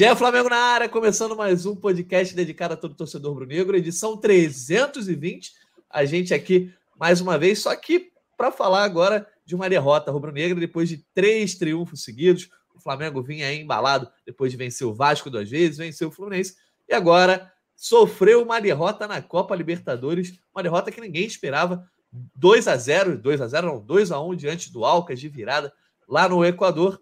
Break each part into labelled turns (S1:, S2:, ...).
S1: Gé Flamengo na área, começando mais um podcast dedicado a todo torcedor rubro-negro, edição 320. A gente aqui mais uma vez, só que para falar agora de uma derrota rubro-negra depois de três triunfos seguidos. O Flamengo vinha embalado depois de vencer o Vasco duas vezes, venceu o Fluminense e agora sofreu uma derrota na Copa Libertadores, uma derrota que ninguém esperava. 2 a 0, 2 a 0 não, 2 a 1 diante do Alcas de virada lá no Equador.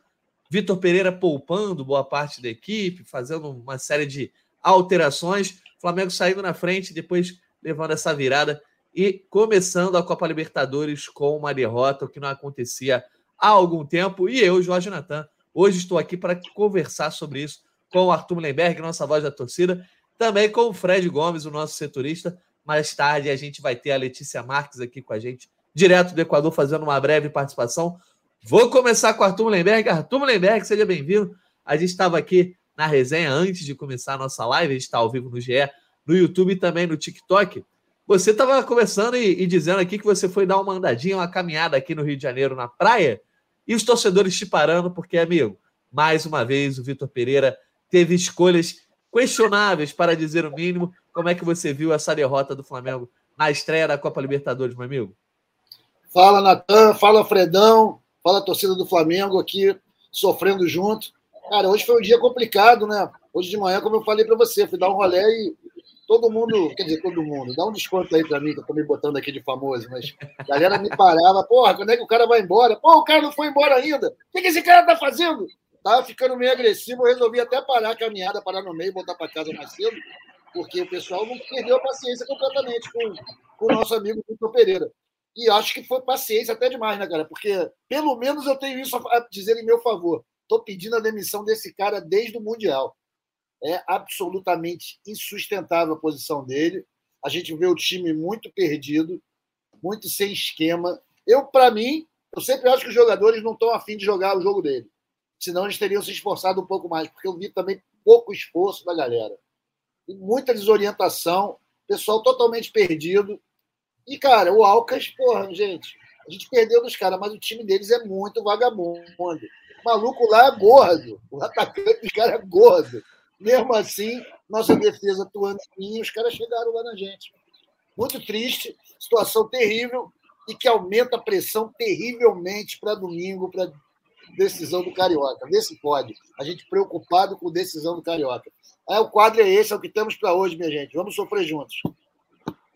S1: Vitor Pereira poupando boa parte da equipe, fazendo uma série de alterações. Flamengo saindo na frente, depois levando essa virada e começando a Copa Libertadores com uma derrota, o que não acontecia há algum tempo. E eu, Jorge Natan, hoje estou aqui para conversar sobre isso com o Arthur Lemberg, nossa voz da torcida, também com o Fred Gomes, o nosso setorista. Mais tarde a gente vai ter a Letícia Marques aqui com a gente, direto do Equador, fazendo uma breve participação. Vou começar com Arthur Lemberg. Arthur Lemberg, seja bem-vindo. A gente estava aqui na resenha antes de começar a nossa live, a gente está ao vivo no GE, no YouTube e também no TikTok. Você estava conversando e, e, dizendo aqui que você foi dar uma andadinha, uma caminhada aqui no Rio de Janeiro, na praia, e os torcedores te parando, porque, amigo, mais uma vez o Vitor Pereira teve escolhas questionáveis, para dizer o mínimo. Como é que você viu essa derrota do Flamengo na estreia da Copa Libertadores, meu amigo?
S2: Fala, Natan, fala, Fredão, fala, torcida do Flamengo aqui, sofrendo junto. Cara, hoje foi um dia complicado, né? Hoje de manhã, como eu falei para você, fui dar um rolê e todo mundo, quer dizer, todo mundo, dá um desconto aí para mim, que eu tô me botando aqui de famoso, mas a galera me parava, porra, quando é que o cara vai embora? Pô, o cara não foi embora ainda. O que, que esse cara tá fazendo? Tava ficando meio agressivo, eu resolvi até parar a caminhada, parar no meio, voltar para casa mais cedo, porque o pessoal não perdeu a paciência completamente com, com o nosso amigo Vitor Pereira. E acho que foi paciência até demais, né, cara? Porque pelo menos eu tenho isso a dizer em meu favor. Estou pedindo a demissão desse cara desde o Mundial. É absolutamente insustentável a posição dele. A gente vê o time muito perdido, muito sem esquema. Eu, para mim, eu sempre acho que os jogadores não estão afim de jogar o jogo dele. Senão eles teriam se esforçado um pouco mais, porque eu vi também pouco esforço da galera. E muita desorientação, pessoal totalmente perdido. E, cara, o Alcas, porra, gente, a gente perdeu dos caras, mas o time deles é muito vagabundo. O maluco lá é gordo. O atacante dos caras é gordo. Mesmo assim, nossa defesa atuando em os caras chegaram lá na gente. Muito triste, situação terrível e que aumenta a pressão terrivelmente para domingo, para decisão do Carioca. Vê se pode. A gente preocupado com decisão do Carioca. É, o quadro é esse, é o que temos para hoje, minha gente. Vamos sofrer juntos.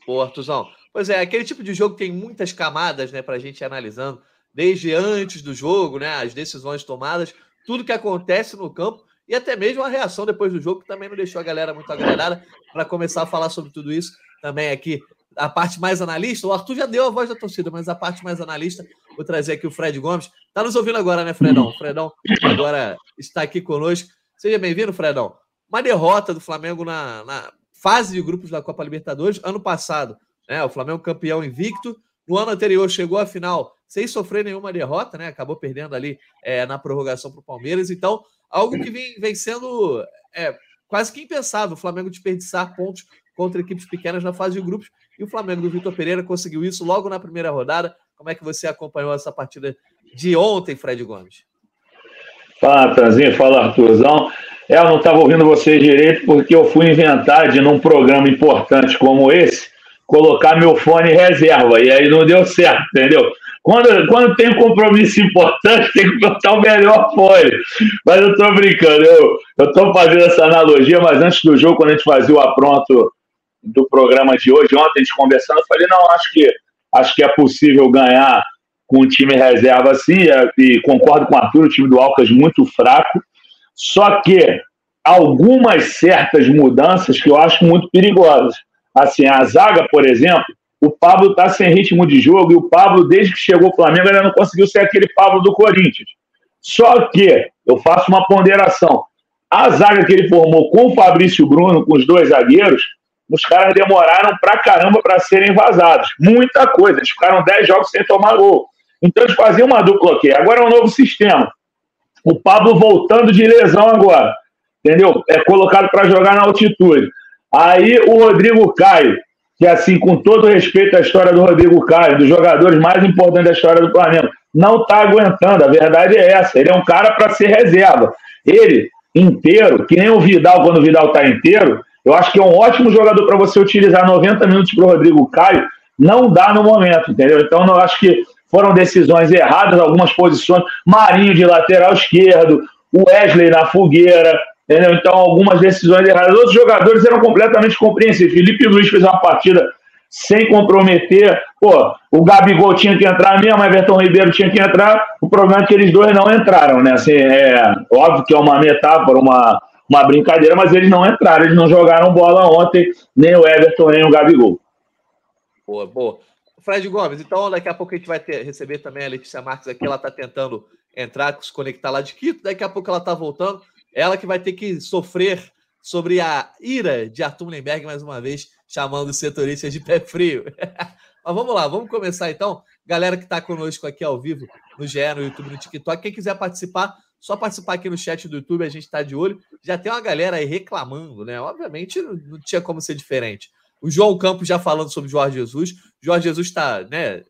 S1: Pô, Artuzão. Pois é, aquele tipo de jogo tem muitas camadas né, para a gente ir analisando, desde antes do jogo, né, as decisões tomadas, tudo que acontece no campo e até mesmo a reação depois do jogo, que também não deixou a galera muito agradada. Para começar a falar sobre tudo isso, também aqui a parte mais analista. O Arthur já deu a voz da torcida, mas a parte mais analista, vou trazer aqui o Fred Gomes. Está nos ouvindo agora, né, Fredão? O Fredão agora está aqui conosco. Seja bem-vindo, Fredão. Uma derrota do Flamengo na, na, fase de grupos da Copa Libertadores ano passado. Né? O Flamengo campeão invicto. No ano anterior chegou à final sem sofrer nenhuma derrota, né? Acabou perdendo ali é, na prorrogação para o Palmeiras. Então, algo que vem, vem sendo é, quase que impensável o Flamengo desperdiçar pontos contra equipes pequenas na fase de grupos. E o Flamengo do Vitor Pereira conseguiu isso logo na primeira rodada. Como é que você acompanhou essa partida de ontem, Fred Gomes?
S3: Fala, Tanzinho, fala, Arthurzão. É, eu não estava ouvindo vocês direito porque eu fui inventar de, num programa importante como esse, colocar meu fone reserva. E aí não deu certo, entendeu? Quando, quando tem um compromisso importante, tem que botar o melhor fone. Mas eu estou brincando, eu estou fazendo essa analogia, mas antes do jogo, quando a gente fazia o apronto do programa de hoje, ontem a gente conversando, eu falei, não, acho que, acho que é possível ganhar com um time reserva assim, e concordo com o Arthur, o time do Alcas muito fraco, só que algumas certas mudanças que eu acho muito perigosas. Assim, a zaga, por exemplo, o Pablo está sem ritmo de jogo e o Pablo, desde que chegou ao Flamengo, ainda não conseguiu ser aquele Pablo do Corinthians. Só que eu faço uma ponderação. A zaga que ele formou com o Fabrício Bruno, com os dois zagueiros, os caras demoraram pra caramba para serem vazados. Muita coisa. Eles ficaram 10 jogos sem tomar gol. Então eles faziam uma dupla aqui. Agora é um novo sistema. O Pablo voltando de lesão agora. Entendeu? É colocado para jogar na altitude. Aí o Rodrigo Caio, que assim, com todo respeito à história do Rodrigo Caio, dos jogadores mais importantes da história do Flamengo, não está aguentando. A verdade é essa. Ele é um cara para ser reserva. Ele inteiro, que nem o Vidal, quando o Vidal está inteiro, eu acho que é um ótimo jogador para você utilizar 90 minutos para o Rodrigo Caio. Não dá no momento, entendeu? Então, eu acho que foram decisões erradas, algumas posições. Marinho de lateral esquerdo, Wesley na fogueira, entendeu? Então, algumas decisões erradas. Outros jogadores eram completamente compreensíveis. Felipe Luiz fez uma partida sem comprometer. Pô, o Gabigol tinha que entrar mesmo, Everton Ribeiro tinha que entrar. O problema é que eles dois não entraram, né? Assim, é óbvio que é uma metáfora, uma, uma brincadeira, mas eles não entraram, eles não jogaram bola ontem, nem o Everton, nem o Gabigol.
S1: Boa, boa. Fred Gomes, então daqui a pouco a gente vai ter, receber também a Letícia Marques aqui, ela está tentando entrar, se conectar lá de Quito, daqui a pouco ela está voltando, ela que vai ter que sofrer sobre a ira de Arthur Lemberg mais uma vez, chamando os setoristas de pé frio. Mas vamos lá, vamos começar então. Galera que está conosco aqui ao vivo no GE, no YouTube, no TikTok, quem quiser participar, só participar aqui no chat do YouTube, a gente está de olho. Já tem uma galera aí reclamando, né? Obviamente não tinha como ser diferente. O João Campos já falando sobre Jorge Jesus. Jorge Jesus está, né?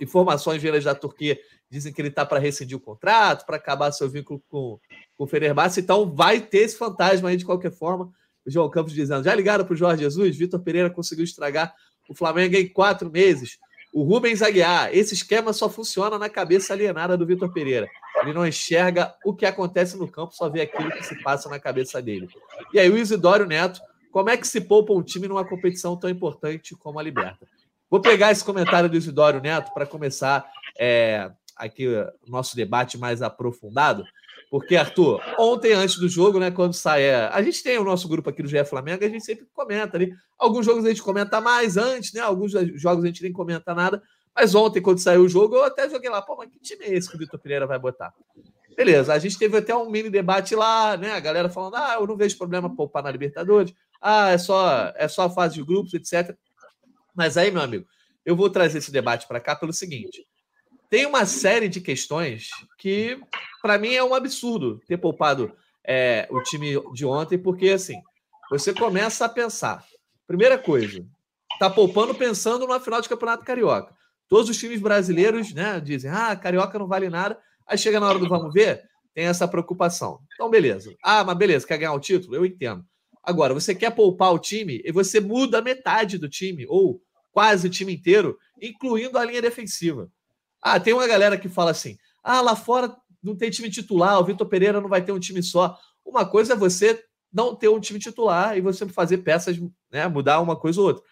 S1: Informações vindas da Turquia dizem que ele está para rescindir o contrato, para acabar seu vínculo com, com o Fenerbahçe. Então vai ter esse fantasma aí de qualquer forma. O João Campos dizendo: já ligaram para o Jorge Jesus? Vitor Pereira conseguiu estragar o Flamengo em quatro meses. O Rubens Aguiar, esse esquema só funciona na cabeça alienada do Vitor Pereira. Ele não enxerga o que acontece no campo, só vê aquilo que se passa na cabeça dele. E aí, o Isidório Neto, como é que se poupa um time numa competição tão importante como a Liberta? Vou pegar esse comentário do Isidório Neto para começar é, aqui o nosso debate mais aprofundado. Porque, Arthur, ontem, antes do jogo, né, quando sai. É, a gente tem o nosso grupo aqui do GE Flamengo, a gente sempre comenta ali. Alguns jogos a gente comenta mais antes, né? Alguns jogos a gente nem comenta nada. Mas ontem, quando saiu o jogo, eu até joguei lá, pô, mas que time é esse que o Vitor Pereira vai botar? Beleza, a gente teve até um mini debate lá, né? A galera falando, ah, eu não vejo problema poupar na Libertadores, ah, é só, é só a fase de grupos, etc. Mas aí, meu amigo, eu vou trazer esse debate para cá pelo seguinte: tem uma série de questões que, para mim, é um absurdo ter poupado é, o time de ontem, porque assim, você começa a pensar. Primeira coisa, tá poupando pensando numa final de campeonato carioca. Todos os times brasileiros né, dizem: ah, carioca não vale nada. Aí chega na hora do vamos ver, tem essa preocupação. Então, beleza. Ah, mas beleza, quer ganhar o título? Eu entendo. Agora, você quer poupar o time e você muda metade do time, ou quase o time inteiro, incluindo a linha defensiva. Ah, tem uma galera que fala assim: ah, lá fora não tem time titular, o Vitor Pereira não vai ter um time só. Uma coisa é você não ter um time titular e você fazer peças, né, mudar uma coisa ou outra.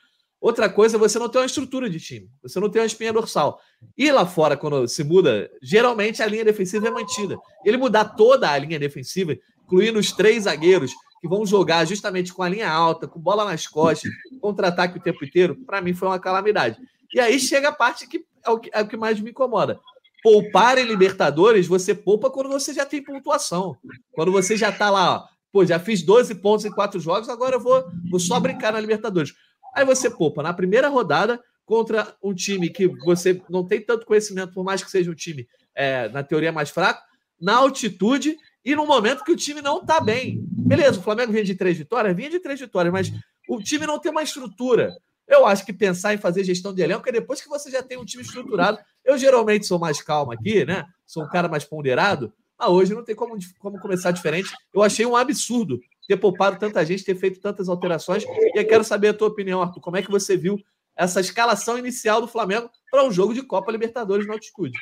S1: Outra coisa é você não ter uma estrutura de time, você não tem uma espinha dorsal. E lá fora, quando se muda, geralmente a linha defensiva é mantida. Ele mudar toda a linha defensiva, incluindo os três zagueiros que vão jogar justamente com a linha alta, com bola nas costas, contra-ataque o tempo inteiro, para mim foi uma calamidade. E aí chega a parte que é o que, é o que mais me incomoda. Poupar em Libertadores, você poupa quando você já tem pontuação. Quando você já tá lá, ó, pô, já fiz 12 pontos em quatro jogos, agora eu vou, vou só brincar na Libertadores. Aí você poupa na primeira rodada contra um time que você não tem tanto conhecimento, por mais que seja um time, é, na teoria, mais fraco, na altitude e no momento que o time não tá bem. Beleza, o Flamengo vinha de três vitórias, vinha de três vitórias, mas o time não tem uma estrutura. Eu acho que pensar em fazer gestão de elenco é depois que você já tem um time estruturado. Eu geralmente sou mais calmo aqui, né? Sou um cara mais ponderado, mas hoje não tem como, como começar diferente. Eu achei um absurdo ter poupado tanta gente, ter feito tantas alterações. E eu quero saber a tua opinião, Arthur. Como é que você viu essa escalação inicial do Flamengo para um jogo de Copa Libertadores no altitude?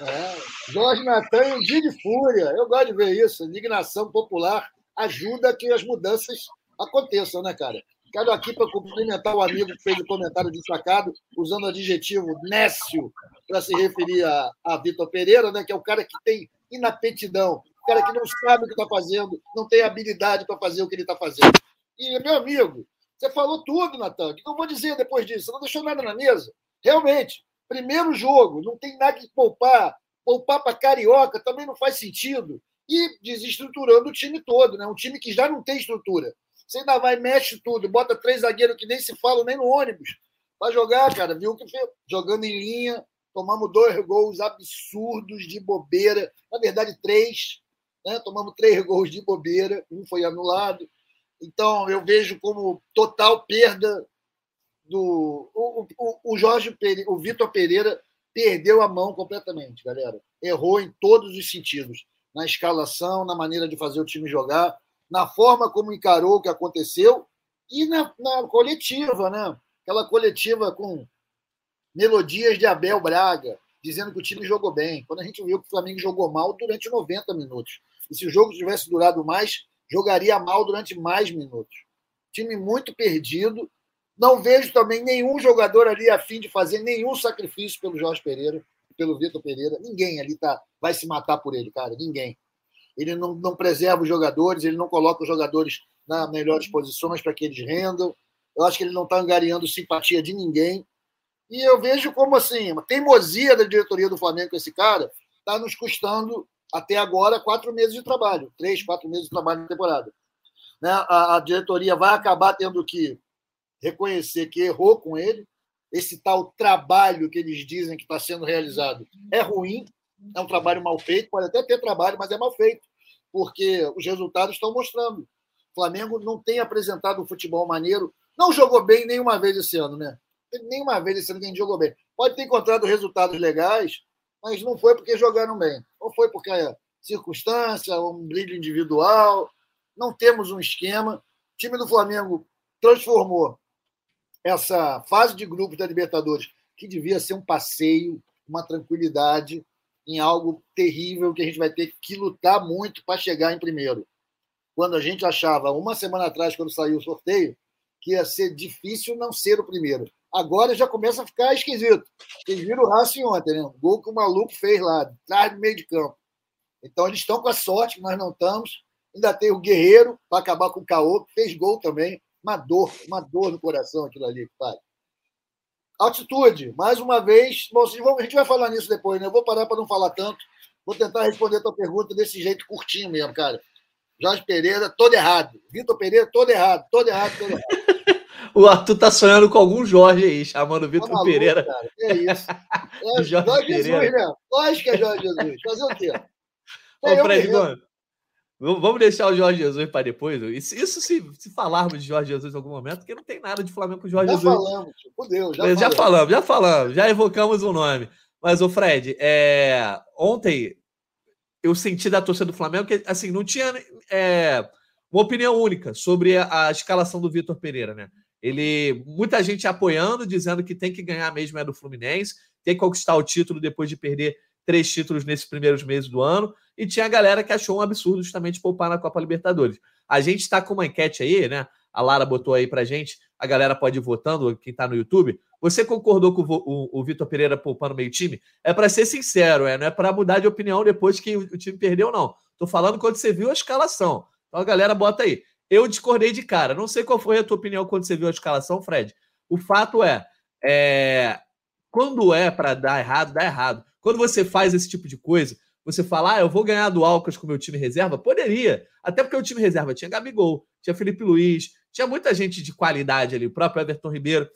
S2: É, Jorge Natan, um dia de fúria. Eu gosto de ver isso. Indignação popular ajuda que as mudanças aconteçam, né, cara? Quero aqui para cumprimentar o amigo que fez o comentário destacado, usando o adjetivo nécio para se referir a, a Vitor Pereira, né, que é o cara que tem inapetidão, o cara que não sabe o que está fazendo, não tem habilidade para fazer o que ele está fazendo. E, meu amigo, você falou tudo, Natan. O que eu vou dizer depois disso? Não deixou nada na mesa. Realmente, primeiro jogo, não tem nada que poupar. Poupar para Carioca também não faz sentido. E desestruturando o time todo, né? um time que já não tem estrutura. Você ainda vai, mexe tudo, bota três zagueiros que nem se falam nem no ônibus. Vai jogar, cara, viu que fez? Jogando em linha, tomamos dois gols absurdos de bobeira. Na verdade, três. Né? Tomamos três gols de bobeira, um foi anulado. Então, eu vejo como total perda do. O, o, o Jorge o Vitor Pereira perdeu a mão completamente, galera. Errou em todos os sentidos. na escalação, na maneira de fazer o time jogar, na forma como encarou o que aconteceu e na, na coletiva, né? Aquela coletiva com melodias de Abel Braga, dizendo que o time jogou bem. Quando a gente viu que o Flamengo jogou mal durante 90 minutos. E se o jogo tivesse durado mais, jogaria mal durante mais minutos. Time muito perdido. Não vejo também nenhum jogador ali a fim de fazer nenhum sacrifício pelo Jorge Pereira, pelo Vitor Pereira. Ninguém ali tá, vai se matar por ele, cara. Ninguém. Ele não, não preserva os jogadores, ele não coloca os jogadores nas melhores posições para que eles rendam. Eu acho que ele não está angariando simpatia de ninguém. E eu vejo como assim, uma teimosia da diretoria do Flamengo com esse cara está nos custando até agora quatro meses de trabalho, três, quatro meses de trabalho na temporada. Né? A, a diretoria vai acabar tendo que reconhecer que errou com ele. Esse tal trabalho que eles dizem que está sendo realizado é ruim, é um trabalho mal feito, pode até ter trabalho, mas é mal feito, porque os resultados estão mostrando. O Flamengo não tem apresentado um futebol maneiro, não jogou bem nenhuma vez esse ano, né? Nenhuma vez esse ano gente jogou bem. Pode ter encontrado resultados legais, mas não foi porque jogaram bem. Ou foi porque é circunstância, um brilho individual. Não temos um esquema. O time do Flamengo transformou essa fase de grupos da Libertadores, que devia ser um passeio, uma tranquilidade, em algo terrível que a gente vai ter que lutar muito para chegar em primeiro. Quando a gente achava, uma semana atrás, quando saiu o sorteio, que ia ser difícil não ser o primeiro. Agora já começa a ficar esquisito. Vocês viram o Racing ontem, né? O gol que o maluco fez lá, atrás do meio de campo. Então eles estão com a sorte que nós não estamos. Ainda tem o Guerreiro para acabar com o Caô, que fez gol também. Uma dor, uma dor no coração aquilo ali, pai. Altitude, mais uma vez. Bom, a gente vai falar nisso depois, né? Eu vou parar para não falar tanto. Vou tentar responder a tua pergunta desse jeito curtinho mesmo, cara. Jorge Pereira, todo errado. Vitor Pereira, todo errado, todo errado, todo errado.
S1: o Arthur tá sonhando com algum Jorge aí, chamando Vitor tá Pereira.
S2: Cara, é isso. É Jorge, Jorge Pereira. Jesus, né? Lógico que é Jorge Jesus. Fazer o quê?
S1: Ô, é Fred, mano, vamos deixar o Jorge Jesus para depois. Isso, isso se, se, falarmos de Jorge Jesus em algum momento, porque não tem nada de Flamengo com o Jorge
S2: já
S1: Jesus.
S2: Falamos, Deus,
S1: já, já falamos, já falamos, já evocamos o um nome. Mas, o Fred, é... ontem eu senti da torcida do Flamengo que, assim, não tinha é, uma opinião única sobre a, a escalação do Vitor Pereira, né? Ele, muita gente apoiando, dizendo que tem que ganhar mesmo é do Fluminense, tem que conquistar o título depois de perder três títulos nesses primeiros meses do ano, e tinha a galera que achou um absurdo justamente poupar na Copa Libertadores. A gente está com uma enquete aí, né? A Lara botou aí pra gente, a galera pode ir votando, quem está no YouTube. Você concordou com o, o, o Vitor Pereira poupando meio time? É para ser sincero, é, não é para mudar de opinião depois que o, o time perdeu, não. Tô falando quando você viu a escalação. Então a galera bota aí. Eu discordei de cara. Não sei qual foi a tua opinião quando você viu a escalação, Fred. O fato é, é quando é para dar errado, dá errado. Quando você faz esse tipo de coisa, você fala, ah, eu vou ganhar do Alcas com o meu time reserva? Poderia. Até porque o time reserva tinha Gabigol, tinha Felipe Luiz, tinha muita gente de qualidade ali, o próprio Everton Ribeiro.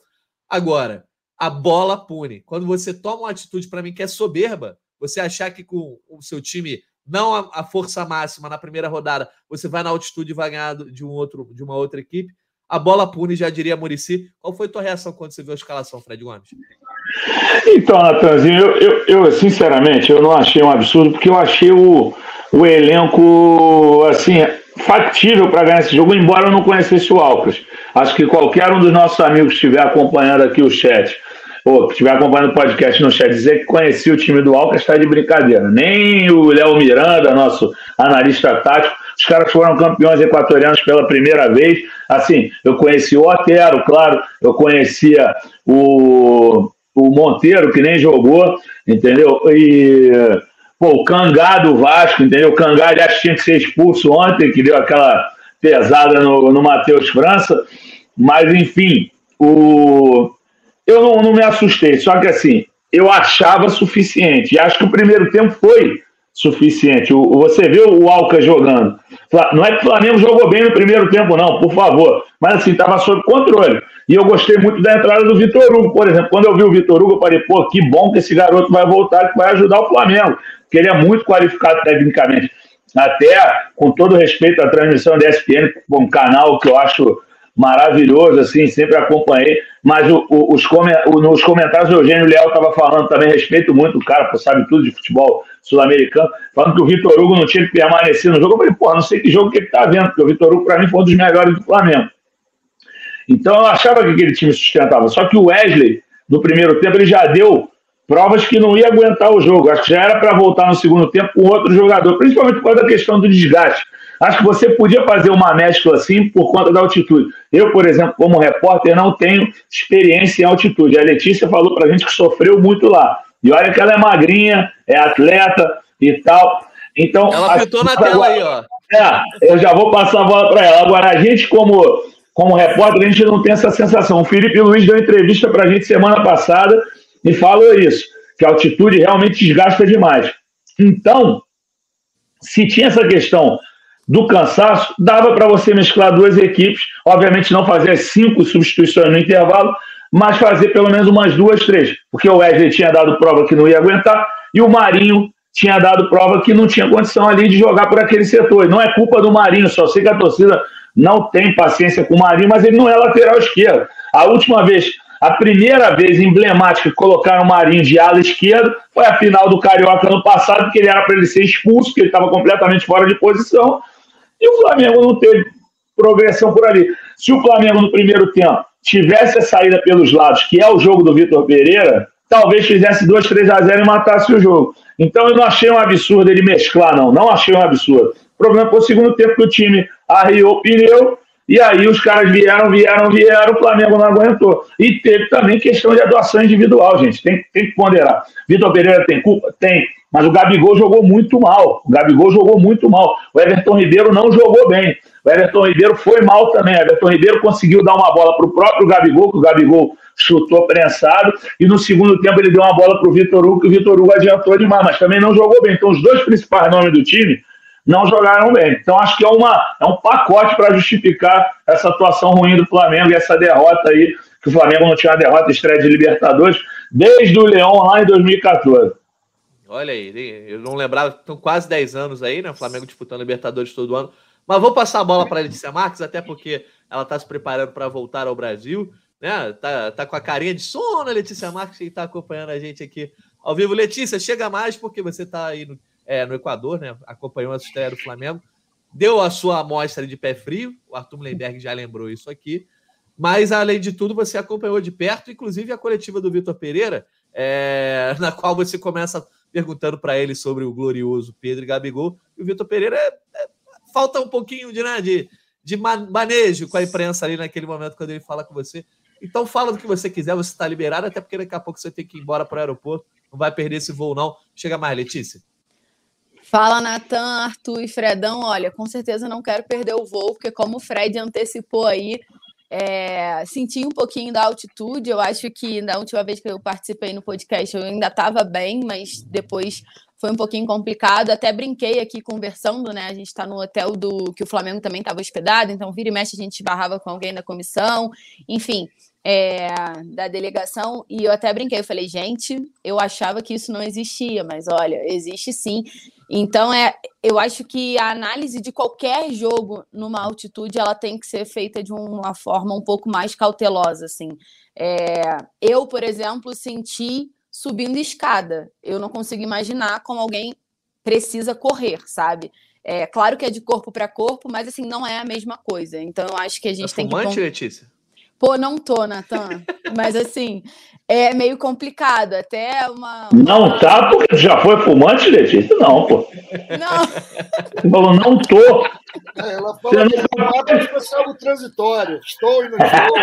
S1: Agora, a bola pune. Quando você toma uma atitude, para mim, que é soberba, você achar que com o seu time não a, força máxima na primeira rodada, você vai na altitude e vai ganhar de, um outro, de uma outra equipe. A bola pune, já diria Murici. Qual foi a tua reação quando você viu a escalação, Fred Gomes?
S3: Então, Natanzinho, eu, eu, eu, sinceramente eu não achei um absurdo, porque eu achei o, o elenco assim factível para ganhar esse jogo, embora eu não conhecesse o Alcas. Acho que qualquer um dos nossos amigos que estiver acompanhando aqui o chat, ou que estiver acompanhando o podcast no chat, dizer que conhecia o time do Alcas está de brincadeira. Nem o Léo Miranda, nosso analista tático, os caras foram campeões equatorianos pela primeira vez. Assim, eu conheci o Otero, claro, eu conhecia o, o Monteiro, que nem jogou, entendeu? E pô, o Cangá do Vasco, entendeu? O Cangá, aliás, tinha que ser expulso ontem, que deu aquela pesada no, no Matheus França. Mas, enfim, o... eu não, não me assustei. Só que, assim, eu achava suficiente. E acho que o primeiro tempo foi suficiente. O, você viu o Alca jogando. Não é que o Flamengo jogou bem no primeiro tempo, não, por favor. Mas assim, estava sob controle. E eu gostei muito da entrada do Vitor Hugo, por exemplo. Quando eu vi o Vitor Hugo, eu falei, pô, que bom que esse garoto vai voltar, que vai ajudar o Flamengo. Porque ele é muito qualificado tecnicamente. Até, com todo respeito à transmissão da ESPN, um canal que eu acho maravilhoso, assim, sempre acompanhei. Mas o, o, os, o, nos comentários o Eugênio Leal estava falando também, respeito muito o cara, pô, sabe tudo de futebol sul-americano, falando que o Vitor Hugo não tinha que permanecer no jogo. Eu falei, pô, não sei que jogo que ele tá vendo, porque o Vitor Hugo, para mim, foi um dos melhores do Flamengo. Então eu achava que aquele time sustentava. Só que o Wesley, no primeiro tempo, ele já deu provas que não ia aguentar o jogo. Acho que já era para voltar no segundo tempo com outro jogador, principalmente por causa da questão do desgaste. Acho que você podia fazer uma mescla assim por conta da altitude. Eu, por exemplo, como repórter, não tenho experiência em altitude. A Letícia falou para a gente que sofreu muito lá. E olha que ela é magrinha, é atleta e tal. Então,
S1: ela apitou na tela aí, ó.
S3: É, eu já vou passar a bola para ela. Agora, a gente, como, como repórter, a gente não tem essa sensação. O Felipe Luiz deu entrevista para a gente semana passada e falou isso, que a altitude realmente desgasta demais. Então, se tinha essa questão do cansaço, dava para você mesclar duas equipes, obviamente não fazer as cinco substituições no intervalo, mas fazer pelo menos umas duas, três, porque o Wesley tinha dado prova que não ia aguentar e o Marinho tinha dado prova que não tinha condição ali de jogar por aquele setor. Não é culpa do Marinho, só sei que a torcida não tem paciência com o Marinho, mas ele não é lateral esquerdo. A última vez, a primeira vez emblemática que colocaram o Marinho de ala esquerda foi a final do Carioca no passado, porque ele era para ele ser expulso, porque ele estava completamente fora de posição, e o Flamengo não teve progressão por ali. Se o Flamengo no primeiro tempo tivesse a saída pelos lados, que é o jogo do Vitor Pereira, talvez fizesse 2, 3 a 0 e matasse o jogo. Então eu não achei um absurdo ele mesclar, não. Não achei um absurdo. Problema foi o segundo tempo que o time arriou o pneu e aí os caras vieram, vieram, vieram, o Flamengo não aguentou. E teve também questão de atuação individual, gente. Tem, tem que ponderar. Vitor Pereira tem culpa? Tem. Mas o Gabigol jogou muito mal. O Gabigol jogou muito mal. O Everton Ribeiro não jogou bem. O Everton Ribeiro foi mal também. O Everton Ribeiro conseguiu dar uma bola para o próprio Gabigol, que o Gabigol chutou prensado. E no segundo tempo ele deu uma bola para o Vitor Hugo, que o Vitor Hugo adiantou demais, mas também não jogou bem. Então os dois principais nomes do time não jogaram bem. Então acho que é, uma, é um pacote para justificar essa atuação ruim do Flamengo e essa derrota aí, que o Flamengo não tinha derrota estreia de Libertadores desde o Leão lá em 2014.
S1: Olha aí, eu não lembrava, estão quase 10 anos aí, né? O Flamengo disputando Libertadores todo ano. Mas vou passar a bola para a Letícia Marques, até porque ela está se preparando para voltar ao Brasil, né? Tá, tá com a carinha de sono, Letícia Marques, que está acompanhando a gente aqui ao vivo. Letícia, chega mais, porque você está aí no, é, no Equador, né? Acompanhou a estreia do Flamengo. Deu a sua amostra de pé frio, o Arthur Mullenberg já lembrou isso aqui. Mas, além de tudo, você acompanhou de perto, inclusive a coletiva do Vitor Pereira, é, na qual você começa perguntando para ele sobre o glorioso Pedro e Gabigol. E o Vitor Pereira é, é, falta um pouquinho de, né, de, de manejo com a imprensa ali naquele momento quando ele fala com você. Então fala do que você quiser, você está liberado, até porque daqui a pouco você tem que ir embora para o aeroporto. Não vai perder esse voo, não. Chega mais, Letícia.
S4: Fala, Natan, Arthur e Fredão. Olha, com certeza não quero perder o voo, porque como o Fred antecipou aí, é, senti um pouquinho da altitude. Eu acho que na última vez que eu participei no podcast eu ainda estava bem, mas depois foi um pouquinho complicado. Até brinquei aqui conversando, né? A gente está no hotel do que o Flamengo também estava hospedado, então vira e mexe a gente barrava com alguém da comissão, enfim. É, da delegação, e eu até brinquei, eu falei, gente, eu achava que isso não existia, mas olha, existe sim. Então, é, eu acho que a análise de qualquer jogo numa altitude ela tem que ser feita de uma forma um pouco mais cautelosa. Assim. É, eu, por exemplo, senti subindo escada. Eu não consigo imaginar como alguém precisa correr, sabe? É claro que é de corpo para corpo, mas assim não é a mesma coisa. Então eu acho que a gente é tem
S1: fumante,
S4: que.
S1: Letícia?
S4: Pô, não tô, Natan. Mas assim, é meio complicado. Até uma.
S3: Não tá, porque já foi fumante, Letícia? Não, pô.
S4: Não.
S3: Você falou, não tô.
S2: É, ela fala que não... fosse algo transitório. Estou e não estou.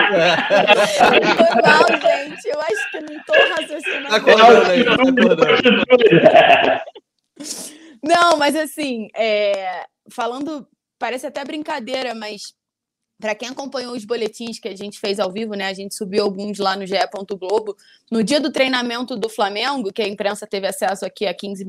S4: Foi mal, gente. Eu acho que não estou raciocinando. Tá acordando aí, tá acordando. Não, mas assim, é... falando, parece até brincadeira, mas para quem acompanhou os boletins que a gente fez ao vivo, né? A gente subiu alguns lá no GE. Globo. No dia do treinamento do Flamengo, que a imprensa teve acesso aqui a 15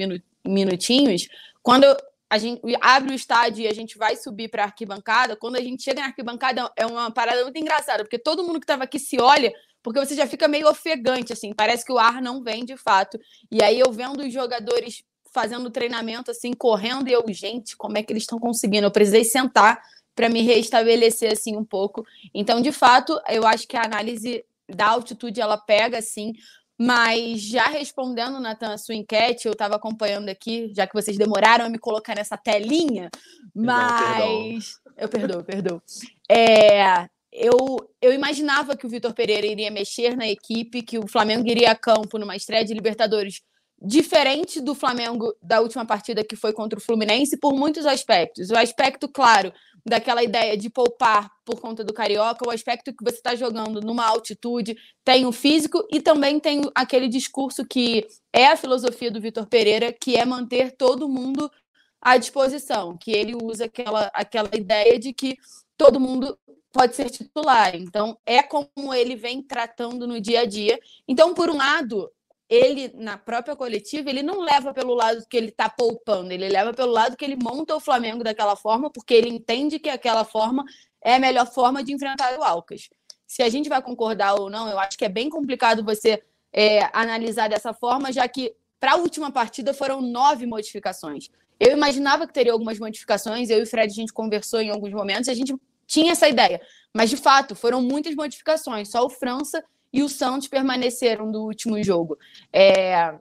S4: minutinhos, quando a gente abre o estádio e a gente vai subir para a arquibancada, quando a gente chega na arquibancada é uma parada muito engraçada, porque todo mundo que estava aqui se olha, porque você já fica meio ofegante, assim, parece que o ar não vem de fato. E aí eu vendo os jogadores fazendo treinamento, assim, correndo, e eu, gente, como é que eles estão conseguindo? Eu precisei sentar para me restabelecer assim um pouco. Então, de fato, eu acho que a análise da altitude ela pega assim, mas já respondendo, Natan, a sua enquete, eu estava acompanhando aqui, já que vocês demoraram a me colocar nessa telinha, mas. Eu perdoo, perdoo. É, eu, eu imaginava que o Vitor Pereira iria mexer na equipe, que o Flamengo iria a campo numa estreia de Libertadores diferente do Flamengo da última partida que foi contra o Fluminense por muitos aspectos. O aspecto, claro, daquela ideia de poupar por conta do Carioca, o aspecto que você está jogando numa altitude, tem o físico e também tem aquele discurso que é a filosofia do Vitor Pereira, que é manter todo mundo à disposição, que ele usa aquela, aquela ideia de que todo mundo pode ser titular. Então, é como ele vem tratando no dia a dia. Então, por um lado, ele, na própria coletiva, ele não leva pelo lado que ele está poupando, ele leva pelo lado que ele monta o Flamengo daquela forma, porque ele entende que aquela forma é a melhor forma de enfrentar o Alcas. Se a gente vai concordar ou não, eu acho que é bem complicado você é, analisar dessa forma, já que para a última partida foram nove modificações. Eu imaginava que teria algumas modificações, eu e o Fred a gente conversou em alguns momentos, a gente tinha essa ideia. Mas, de fato, foram muitas modificações. Só o França e o Santos permaneceram do último jogo. É,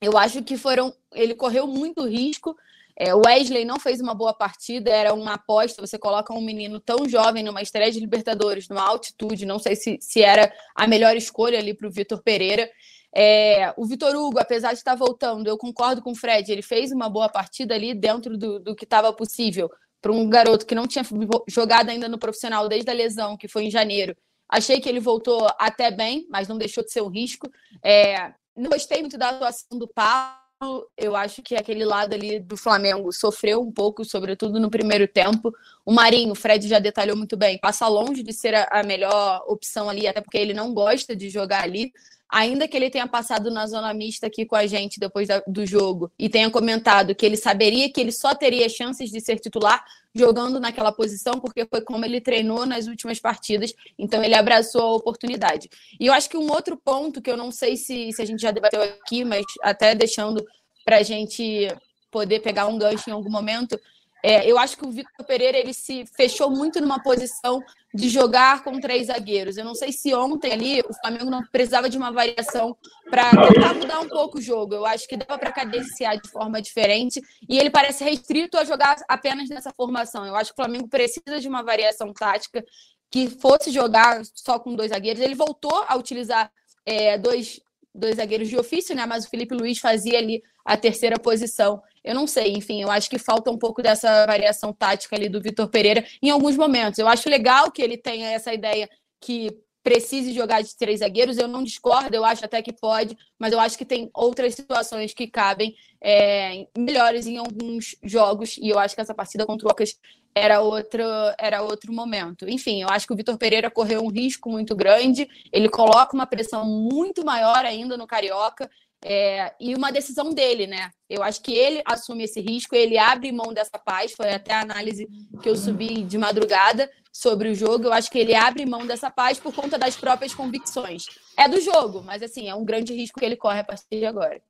S4: eu acho que foram. Ele correu muito risco. É, Wesley não fez uma boa partida, era uma aposta. Você coloca um menino tão jovem numa estreia de Libertadores, numa altitude, não sei se, se era a melhor escolha ali para o Vitor Pereira. É, o Vitor Hugo, apesar de estar voltando, eu concordo com o Fred, ele fez uma boa partida ali dentro do, do que estava possível para um garoto que não tinha jogado ainda no profissional desde a lesão, que foi em janeiro. Achei que ele voltou até bem, mas não deixou de ser um risco. É, não gostei muito da atuação do Paulo. Eu acho que aquele lado ali do Flamengo sofreu um pouco, sobretudo no primeiro tempo. O Marinho, o Fred já detalhou muito bem, passa longe de ser a melhor opção ali, até porque ele não gosta de jogar ali ainda que ele tenha passado na zona mista aqui com a gente depois da, do jogo e tenha comentado que ele saberia que ele só teria chances de ser titular jogando naquela posição, porque foi como ele treinou nas últimas partidas, então ele abraçou a oportunidade. E eu acho que um outro ponto que eu não sei se, se a gente já debateu aqui, mas até deixando para a gente poder pegar um gancho em algum momento, é, eu acho que o Vitor Pereira ele se fechou muito numa posição de jogar com três zagueiros. Eu não sei se ontem ali o Flamengo não precisava de uma variação para tentar mudar um pouco o jogo. Eu acho que dava para cadenciar de forma diferente e ele parece restrito a jogar apenas nessa formação. Eu acho que o Flamengo precisa de uma variação tática que fosse jogar só com dois zagueiros. Ele voltou a utilizar é, dois, dois zagueiros de ofício, né? Mas o Felipe Luiz fazia ali a terceira posição. Eu não sei, enfim, eu acho que falta um pouco dessa variação tática ali do Vitor Pereira em alguns momentos. Eu acho legal que ele tenha essa ideia que precise jogar de três zagueiros, eu não discordo, eu acho até que pode, mas eu acho que tem outras situações que cabem é, melhores em alguns jogos, e eu acho que essa partida contra o Ocas era outro, era outro momento. Enfim, eu acho que o Vitor Pereira correu um risco muito grande, ele coloca uma pressão muito maior ainda no Carioca, é, e uma decisão dele, né? Eu acho que ele assume esse risco, ele abre mão dessa paz. Foi até a análise que eu subi de madrugada sobre o jogo. Eu acho que ele abre mão dessa paz por conta das próprias convicções. É do jogo, mas assim, é um grande risco que ele corre a partir de agora.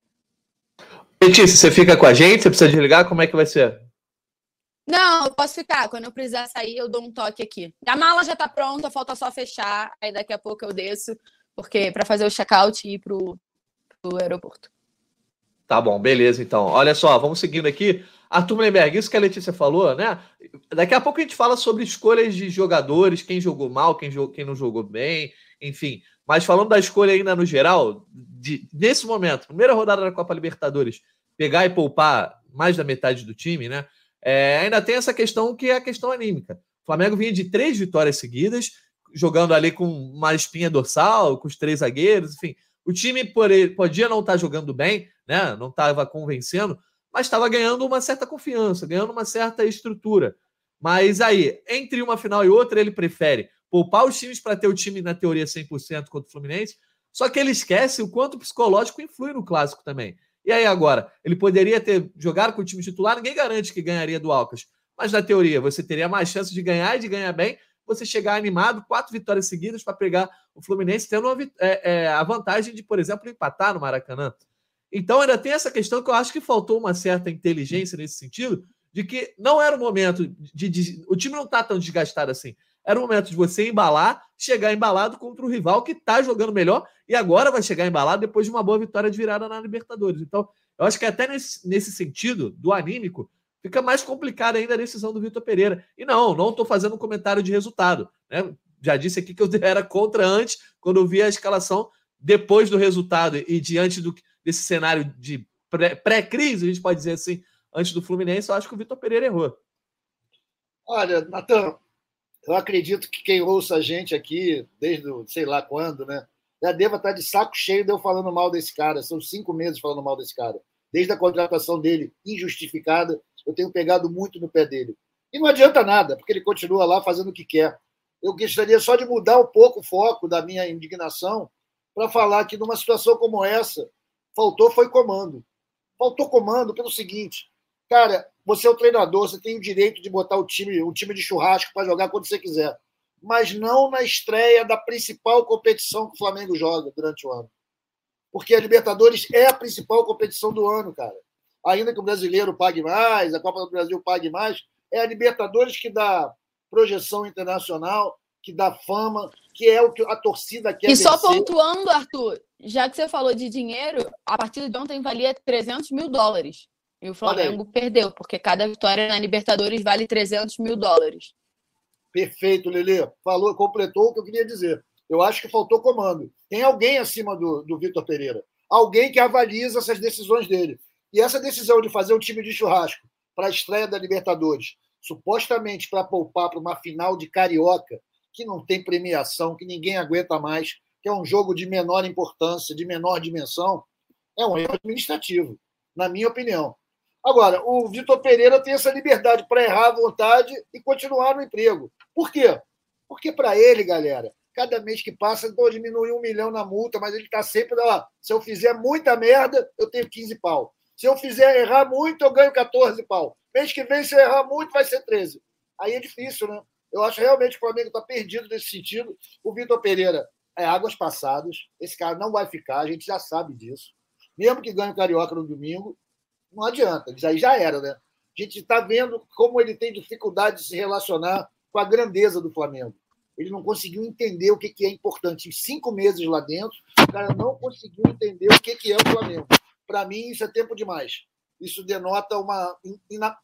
S1: Letícia, você fica com a gente? Você precisa desligar? Como é que vai ser?
S4: Não, eu posso ficar. Quando eu precisar sair, eu dou um toque aqui. A mala já tá pronta, falta só fechar. Aí daqui a pouco eu desço, porque para fazer o check-out e ir pro do aeroporto.
S1: Tá bom, beleza então. Olha só, vamos seguindo aqui. Arthur Mullenberg, isso que a Letícia falou, né? Daqui a pouco a gente fala sobre escolhas de jogadores, quem jogou mal, quem, jogou, quem não jogou bem, enfim. Mas falando da escolha ainda no geral, de, nesse momento, primeira rodada da Copa Libertadores, pegar e poupar mais da metade do time, né? É, ainda tem essa questão que é a questão anímica. O Flamengo vinha de três vitórias seguidas, jogando ali com uma espinha dorsal, com os três zagueiros, enfim. O time podia não estar tá jogando bem, né? não estava convencendo, mas estava ganhando uma certa confiança, ganhando uma certa estrutura. Mas aí, entre uma final e outra, ele prefere poupar os times para ter o time, na teoria, 100% contra o Fluminense. Só que ele esquece o quanto o psicológico influi no clássico também. E aí agora, ele poderia ter jogado com o time titular, ninguém garante que ganharia do Alcas. Mas na teoria, você teria mais chance de ganhar e de ganhar bem você chegar animado, quatro vitórias seguidas para pegar o Fluminense, tendo uma, é, é, a vantagem de, por exemplo, empatar no Maracanã. Então, ainda tem essa questão que eu acho que faltou uma certa inteligência nesse sentido, de que não era o momento de, de o time não está tão desgastado assim. Era o momento de você embalar, chegar embalado contra o rival que está jogando melhor e agora vai chegar embalado depois de uma boa vitória de virada na Libertadores. Então, eu acho que até nesse, nesse sentido, do anímico, fica mais complicada ainda a decisão do Vitor Pereira. E não, não estou fazendo um comentário de resultado. Né? Já disse aqui que eu era contra antes, quando eu vi a escalação depois do resultado e diante do, desse cenário de pré-crise, a gente pode dizer assim, antes do Fluminense, eu acho que o Vitor Pereira errou.
S2: Olha, Natan, eu acredito que quem ouça a gente aqui, desde sei lá quando, né? Já deva estar de saco cheio de eu falando mal desse cara. São cinco meses falando mal desse cara. Desde a contratação dele, injustificada, eu tenho pegado muito no pé dele. E não adianta nada, porque ele continua lá fazendo o que quer. Eu gostaria só de mudar um pouco o foco da minha indignação para falar que numa situação como essa, faltou foi comando. Faltou comando pelo seguinte, cara, você é o treinador, você tem o direito de botar o time, um time de churrasco para jogar quando você quiser, mas não na estreia da principal competição que o Flamengo joga durante o ano. Porque a Libertadores é a principal competição do ano, cara. Ainda que o brasileiro pague mais, a Copa do Brasil pague mais, é a Libertadores que dá projeção internacional, que dá fama, que é o que a torcida quer.
S4: E vencer. só pontuando, Arthur, já que você falou de dinheiro, a partida de ontem valia 300 mil dólares. E o Flamengo perdeu, porque cada vitória na Libertadores vale 300 mil dólares.
S2: Perfeito, Lele. Falou, completou o que eu queria dizer. Eu acho que faltou comando. Tem alguém acima do, do Vitor Pereira. Alguém que avaliza essas decisões dele. E essa decisão de fazer um time de churrasco para a estreia da Libertadores, supostamente para poupar para uma final de Carioca, que não tem premiação, que ninguém aguenta mais, que é um jogo de menor importância, de menor dimensão, é um erro administrativo, na minha opinião. Agora, o Vitor Pereira tem essa liberdade para errar à vontade e continuar no emprego. Por quê? Porque para ele, galera, cada mês que passa, então diminui um milhão na multa, mas ele está sempre lá. Se eu fizer muita merda, eu tenho 15 pau. Se eu fizer errar muito, eu ganho 14 pau. Mês que vem, se eu errar muito, vai ser 13. Aí é difícil, né? Eu acho realmente que o Flamengo está perdido nesse sentido. O Vitor Pereira é águas passadas. Esse cara não vai ficar, a gente já sabe disso. Mesmo que ganhe o Carioca no domingo, não adianta, aí já era, né? A gente está vendo como ele tem dificuldade de se relacionar com a grandeza do Flamengo. Ele não conseguiu entender o que é importante. Em cinco meses lá dentro, o cara não conseguiu entender o que é o Flamengo. Para mim, isso é tempo demais. Isso denota uma,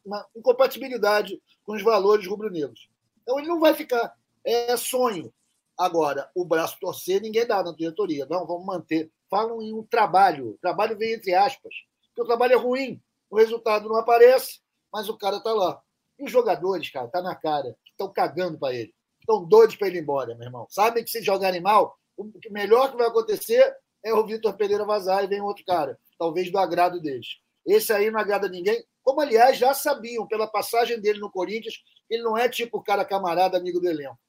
S2: uma incompatibilidade com os valores rubro-negros. Então, ele não vai ficar. É sonho. Agora, o braço torcer, ninguém dá na diretoria. Não, vamos manter. Falam em um trabalho. O trabalho vem entre aspas porque o trabalho é ruim, o resultado não aparece, mas o cara está lá. E os jogadores, cara, tá na cara, estão cagando para ele. Estão doidos para ele ir embora, meu irmão. Sabem que se jogarem mal, o melhor que vai acontecer é o Vitor Pereira vazar e vem outro cara, talvez do agrado deles. Esse aí não agrada ninguém, como aliás já sabiam pela passagem dele no Corinthians, ele não é tipo o cara camarada, amigo do elenco.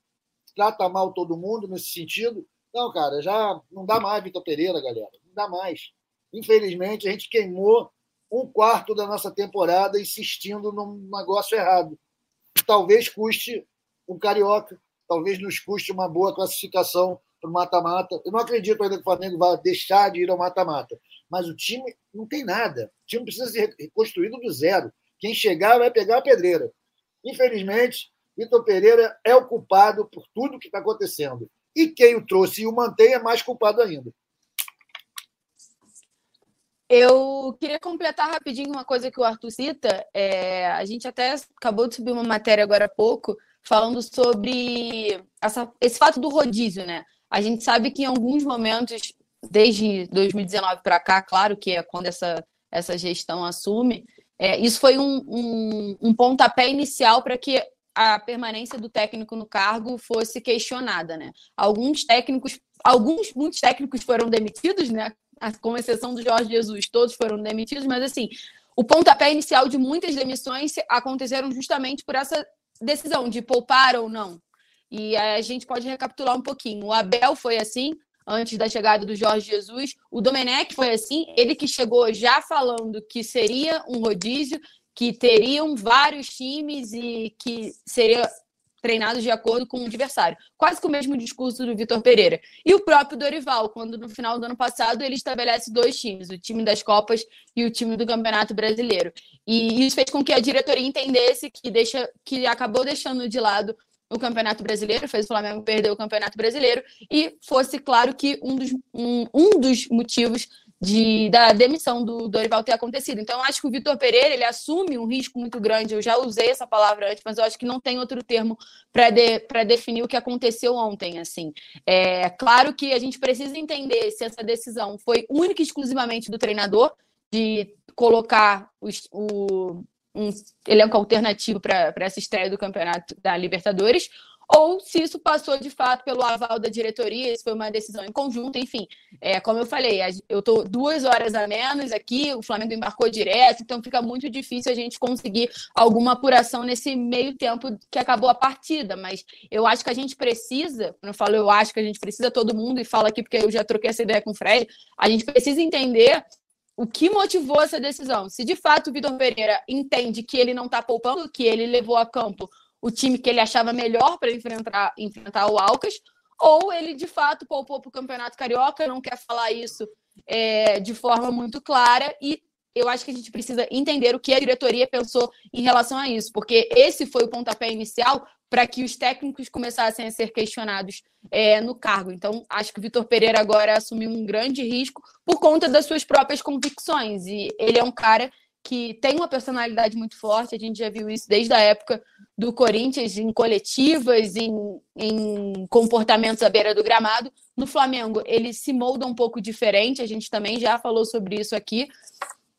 S2: Trata mal todo mundo nesse sentido. Não, cara, já não dá mais Vitor Pereira, galera. Não dá mais. Infelizmente, a gente queimou um quarto da nossa temporada insistindo num negócio errado. Talvez custe um carioca, talvez nos custe uma boa classificação para o mata-mata. Eu não acredito ainda que o Flamengo vai deixar de ir ao mata-mata, mas o time não tem nada. O time precisa ser reconstruído do zero. Quem chegar vai pegar a pedreira. Infelizmente, Vitor Pereira é o culpado por tudo que está acontecendo. E quem o trouxe e o mantém é mais culpado ainda.
S4: Eu queria completar rapidinho uma coisa que o Arthur cita. É, a gente até acabou de subir uma matéria agora há pouco falando sobre essa, esse fato do rodízio, né? A gente sabe que em alguns momentos, desde 2019 para cá, claro que é quando essa, essa gestão assume, é, isso foi um, um, um pontapé inicial para que a permanência do técnico no cargo fosse questionada, né? Alguns técnicos, alguns, muitos técnicos foram demitidos, né? com exceção do Jorge Jesus, todos foram demitidos, mas assim, o pontapé inicial de muitas demissões aconteceram justamente por essa decisão de poupar ou não. E a gente pode recapitular um pouquinho. O Abel foi assim, antes da chegada do Jorge Jesus. O Domenech foi assim, ele que chegou já falando que seria um rodízio, que teriam vários times e que seria treinados de acordo com o adversário. Quase que o mesmo discurso do Vitor Pereira. E o próprio Dorival, quando no final do ano passado ele estabelece dois times, o time das Copas e o time do Campeonato Brasileiro. E isso fez com que a diretoria entendesse que, deixa, que acabou deixando de lado o Campeonato Brasileiro, fez o Flamengo perder o Campeonato Brasileiro, e fosse claro que um dos, um, um dos motivos de, da demissão do Dorival ter acontecido. Então, eu acho que o Vitor Pereira ele assume um risco muito grande. Eu já usei essa palavra antes, mas eu acho que não tem outro termo para de, definir o que aconteceu ontem. Assim, é claro que a gente precisa entender se essa decisão foi única e exclusivamente do treinador de colocar os, o, um elenco alternativo para essa estreia do campeonato da Libertadores ou se isso passou de fato pelo aval da diretoria, se foi uma decisão em conjunto, enfim. É, como eu falei, eu estou duas horas a menos aqui, o Flamengo embarcou direto, então fica muito difícil a gente conseguir alguma apuração nesse meio tempo que acabou a partida. Mas eu acho que a gente precisa, quando eu falo eu acho que a gente precisa, todo mundo, e falo aqui porque eu já troquei essa ideia com o Fred, a gente precisa entender o que motivou essa decisão. Se de fato o Vitor Pereira entende que ele não está poupando, que ele levou a campo o time que ele achava melhor para enfrentar, enfrentar o Alcas, ou ele de fato poupou para o Campeonato Carioca, não quer falar isso é, de forma muito clara, e eu acho que a gente precisa entender o que a diretoria pensou em relação a isso, porque esse foi o pontapé inicial para que os técnicos começassem a ser questionados é, no cargo. Então, acho que o Vitor Pereira agora assumiu um grande risco por conta das suas próprias convicções, e ele é um cara que tem uma personalidade muito forte, a gente já viu isso desde a época do Corinthians, em coletivas, em, em comportamentos à beira do gramado. No Flamengo, ele se molda um pouco diferente, a gente também já falou sobre isso aqui.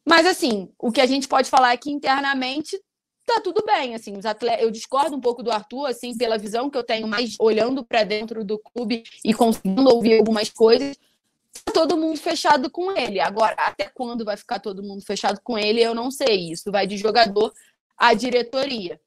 S4: Mas, assim, o que a gente pode falar é que internamente tá tudo bem, assim, os atletas, eu discordo um pouco do Arthur, assim, pela visão que eu tenho mais olhando para dentro do clube e conseguindo ouvir algumas coisas, todo mundo fechado com ele. Agora, até quando vai ficar todo mundo fechado com ele, eu não sei. Isso vai de jogador à diretoria.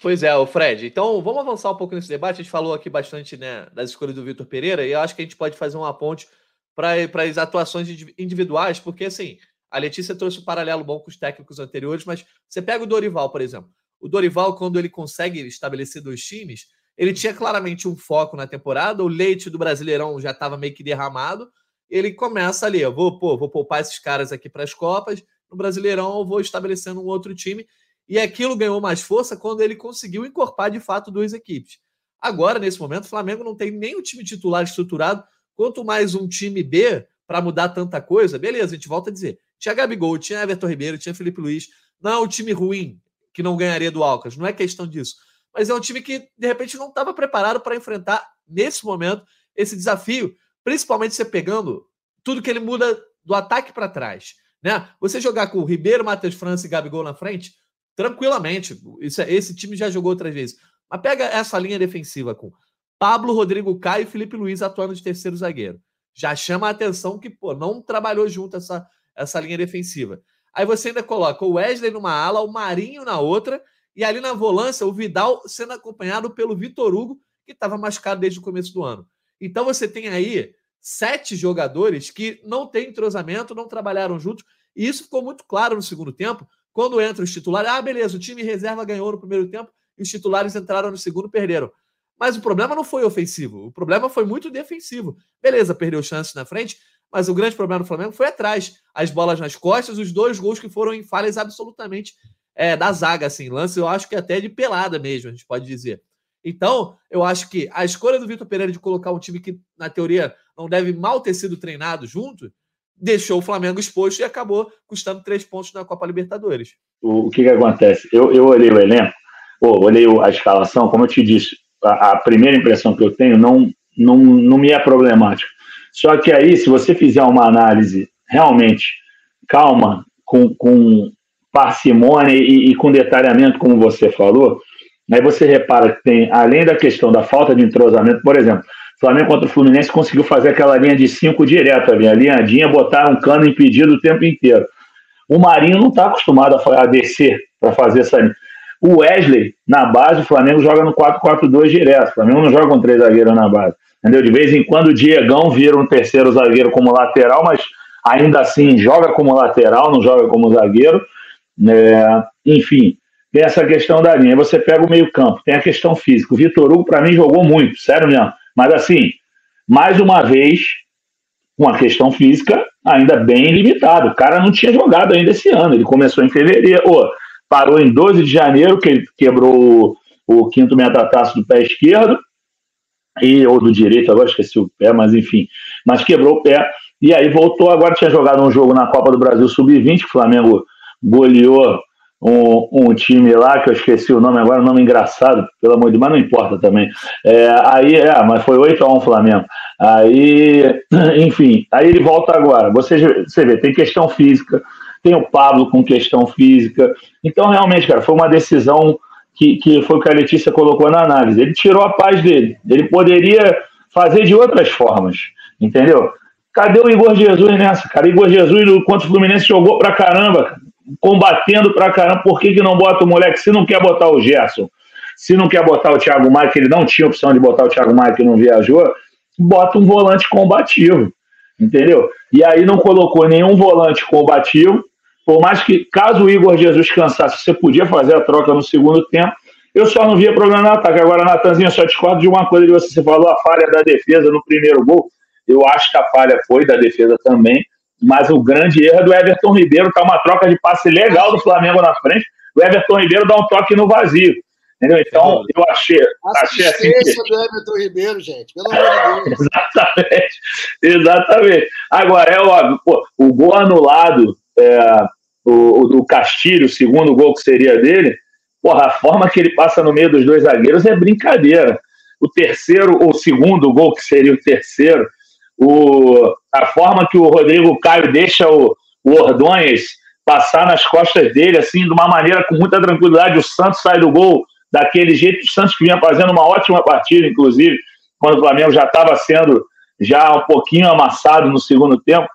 S1: Pois é, o Fred. Então, vamos avançar um pouco nesse debate. A gente falou aqui bastante né, das escolhas do Vitor Pereira e eu acho que a gente pode fazer uma ponte para as atuações individuais, porque assim, a Letícia trouxe um paralelo bom com os técnicos anteriores, mas você pega o Dorival, por exemplo. O Dorival, quando ele consegue estabelecer dois times, ele tinha claramente um foco na temporada, o leite do Brasileirão já estava meio que derramado. Ele começa ali, eu vou, pô, vou poupar esses caras aqui para as Copas, no Brasileirão eu vou estabelecendo um outro time. E aquilo ganhou mais força quando ele conseguiu encorpar de fato duas equipes. Agora, nesse momento, o Flamengo não tem nem o time titular estruturado, quanto mais um time B para mudar tanta coisa. Beleza, a gente volta a dizer. Tinha Gabigol, tinha Everton Ribeiro, tinha Felipe Luiz. Não é um time ruim que não ganharia do Alcas, não é questão disso mas é um time que, de repente, não estava preparado para enfrentar, nesse momento, esse desafio, principalmente você pegando tudo que ele muda do ataque para trás. Né? Você jogar com o Ribeiro, Matheus França e Gabigol na frente, tranquilamente. Isso, é, esse time já jogou outras vezes. Mas pega essa linha defensiva com Pablo, Rodrigo Caio e Felipe Luiz atuando de terceiro zagueiro. Já chama a atenção que pô, não trabalhou junto essa, essa linha defensiva. Aí você ainda coloca o Wesley numa ala, o Marinho na outra e ali na volância, o Vidal sendo acompanhado pelo Vitor Hugo, que estava machucado desde o começo do ano. Então você tem aí sete jogadores que não têm entrosamento, não trabalharam juntos, e isso ficou muito claro no segundo tempo, quando entra os titulares. Ah, beleza, o time reserva ganhou no primeiro tempo e os titulares entraram no segundo perderam. Mas o problema não foi ofensivo, o problema foi muito defensivo. Beleza, perdeu chances na frente, mas o grande problema do Flamengo foi atrás. As bolas nas costas, os dois gols que foram em falhas absolutamente é, da zaga, assim, lance eu acho que até de pelada mesmo, a gente pode dizer. Então, eu acho que a escolha do Vitor Pereira de colocar um time que, na teoria, não deve mal ter sido treinado junto, deixou o Flamengo exposto e acabou custando três pontos na Copa Libertadores.
S3: O, que, que acontece? Eu, eu olhei o elenco, olhei a escalação, como eu te disse, a, a, primeira impressão que eu tenho não, não, não me é problemática. Só que aí, se você fizer uma análise realmente calma, com, com parcimônia e, e com detalhamento, como você falou, aí você repara que tem, além da questão da falta de entrosamento, por exemplo, Flamengo contra o Fluminense conseguiu fazer aquela linha de cinco direto ali, a linhadinha, botar um cano impedido o tempo inteiro. O Marinho não está acostumado a, a descer para fazer essa linha. O Wesley, na base, o Flamengo joga no 4-4-2 direto. O Flamengo não joga com três zagueiros na base. Entendeu? De vez em quando o Diegão vira um terceiro zagueiro como lateral, mas ainda assim joga como lateral, não joga como zagueiro. É, enfim, tem essa questão da linha. Você pega o meio-campo, tem a questão física. O Vitor Hugo, para mim, jogou muito, sério mesmo. Mas assim, mais uma vez, com a questão física ainda bem limitada. O cara não tinha jogado ainda esse ano. Ele começou em fevereiro, oh, parou em 12 de janeiro, que ele quebrou o, o quinto metataço do pé esquerdo, e, ou do direito, agora esqueci o pé, mas enfim. Mas quebrou o pé. E aí voltou, agora tinha jogado um jogo na Copa do Brasil Sub-20, o Flamengo goleou um, um, time lá, que eu esqueci o nome agora, um nome engraçado, pelo amor de Deus, mas não importa também. É, aí, é, mas foi 8x1 Flamengo. Aí, enfim, aí ele volta agora. Você, você vê, tem questão física, tem o Pablo com questão física. Então, realmente, cara, foi uma decisão que, que foi o que a Letícia colocou na análise. Ele tirou a paz dele. Ele poderia fazer de outras formas, entendeu? Cadê o Igor Jesus nessa, cara? Igor Jesus, contra o Fluminense, jogou pra caramba, combatendo pra caramba. Por que, que não bota o moleque? Se não quer botar o Gerson, se não quer botar o Thiago Maia, que ele não tinha opção de botar o Thiago Maia, que não viajou, bota um volante combativo, entendeu? E aí não colocou nenhum volante combativo, por mais que, caso o Igor Jesus cansasse, você podia fazer a troca no segundo tempo. Eu só não via problema no ataque. Agora, Natanzinho, só discordo de uma coisa que você, você falou, a falha da defesa no primeiro gol. Eu acho que a falha foi da defesa também, mas o grande erro é do Everton Ribeiro, tá uma troca de passe legal do Flamengo na frente. O Everton Ribeiro dá um toque no vazio. Entendeu? Então, eu achei, achei assim. Que...
S2: do Everton Ribeiro, gente, pelo amor de Deus.
S3: exatamente, exatamente. Agora, é óbvio, pô, o gol anulado é, o, o do Castilho, o segundo gol que seria dele, porra, a forma que ele passa no meio dos dois zagueiros é brincadeira. O terceiro, ou segundo gol, que seria o terceiro, o, a forma que o Rodrigo Caio deixa o, o passar nas costas dele, assim, de uma maneira com muita tranquilidade, o Santos sai do gol daquele jeito, o Santos que vinha fazendo uma ótima partida, inclusive, quando o Flamengo já estava sendo já um pouquinho amassado no segundo tempo.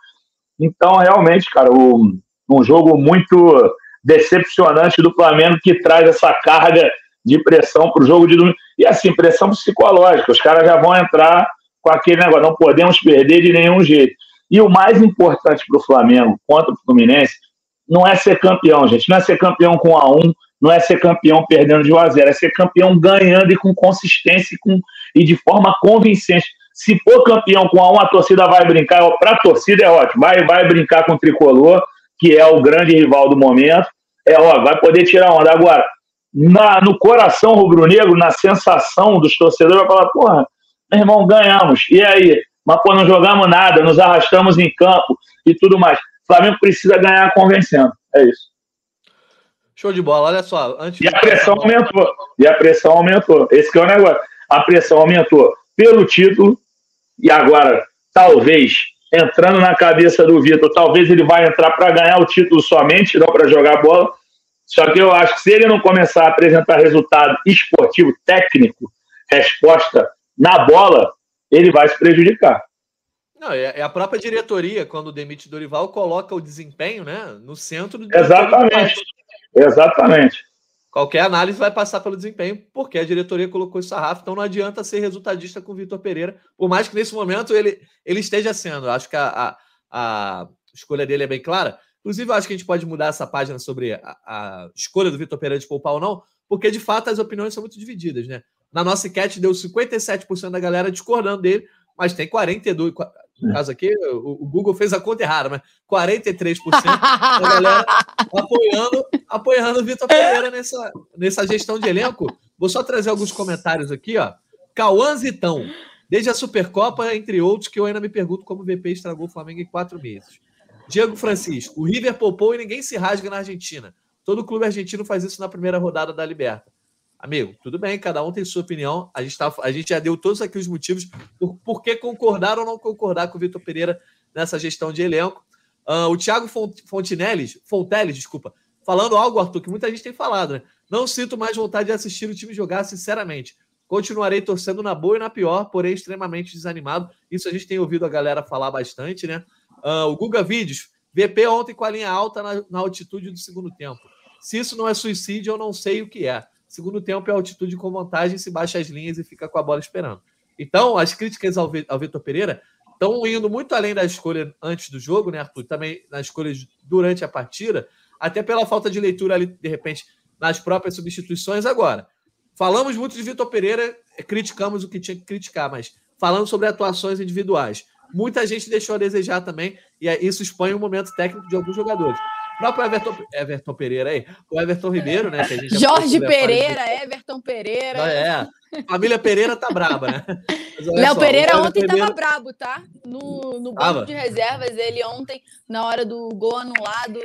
S3: Então, realmente, cara, o, um jogo muito decepcionante do Flamengo que traz essa carga de pressão para o jogo de domingo. E assim, pressão psicológica, os caras já vão entrar com aquele negócio, não podemos perder de nenhum jeito. E o mais importante para o Flamengo contra o Fluminense não é ser campeão, gente. Não é ser campeão com a 1, não é ser campeão perdendo de 1 a 0, é ser campeão ganhando e com consistência e, com, e de forma convincente. Se for campeão com a 1, a torcida vai brincar. Para a torcida é ótimo, vai, vai brincar com o tricolor, que é o grande rival do momento, é ó, vai poder tirar onda. Agora, na, no coração rubro-negro, na sensação dos torcedores, vai falar, porra, meu irmão, ganhamos. E aí? Mas, pô, não jogamos nada, nos arrastamos em campo e tudo mais. O Flamengo precisa ganhar convencendo. É isso.
S1: Show de bola, olha só. Antes
S3: e a pressão aumentou. E a pressão aumentou. Esse que é o negócio. A pressão aumentou pelo título e agora, talvez, entrando na cabeça do Vitor, talvez ele vai entrar para ganhar o título somente, não para jogar bola. Só que eu acho que se ele não começar a apresentar resultado esportivo, técnico, resposta na bola, ele vai se prejudicar.
S1: Não, é, é a própria diretoria, quando demite Dorival, coloca o desempenho né, no centro do
S3: Exatamente. Exatamente.
S1: Qualquer análise vai passar pelo desempenho, porque a diretoria colocou esse sarrafo, então não adianta ser resultadista com o Vitor Pereira, por mais que nesse momento ele, ele esteja sendo. Acho que a, a, a escolha dele é bem clara. Inclusive, acho que a gente pode mudar essa página sobre a, a escolha do Vitor Pereira de poupar ou não, porque de fato as opiniões são muito divididas, né? Na nossa enquete deu 57% da galera discordando dele, mas tem 42, no caso aqui, o, o, Google fez a conta errada, mas 43% da galera apoiando, apoiando o Vitor Pereira nessa, nessa gestão de elenco. Vou só trazer alguns comentários aqui, ó. Cauã Zitão. Desde a Supercopa, entre outros, que eu ainda me pergunto como o VP estragou o Flamengo em quatro meses. Diego Francisco. O River poupou e ninguém se rasga na Argentina. Todo clube argentino faz isso na primeira rodada da Liberta. Amigo, tudo bem, cada um tem sua opinião. A gente, tá, a gente já deu todos aqui os motivos por, por que concordar ou não concordar com o Vitor Pereira nessa gestão de elenco. Uh, o Thiago Fontinelli, Fonteles, desculpa, falando algo, Arthur, que muita gente tem falado, né? Não sinto mais vontade de assistir o time jogar, sinceramente. Continuarei torcendo na boa e na pior, porém extremamente desanimado. Isso a gente tem ouvido a galera falar bastante, né? Uh, o Guga Vídeos, VP ontem com a linha alta na, na altitude do segundo tempo. Se isso não é suicídio, eu não sei o que é. Segundo tempo é altitude com vantagem, se baixa as linhas e fica com a bola esperando. Então, as críticas ao, ao Vitor Pereira estão indo muito além da escolha antes do jogo, né, Arthur? Também nas escolhas durante a partida, até pela falta de leitura ali, de repente, nas próprias substituições. Agora, falamos muito de Vitor Pereira, criticamos o que tinha que criticar, mas falando sobre atuações individuais, muita gente deixou a desejar também, e isso expõe o momento técnico de alguns jogadores próprio Everton, Everton Pereira aí, o Everton Ribeiro, né?
S4: Jorge Pereira, Everton Pereira.
S1: É, família Pereira tá braba, né?
S4: Léo Pereira ontem Ribeiro... tava brabo, tá? No, no banco de reservas, ele ontem, na hora do gol anulado,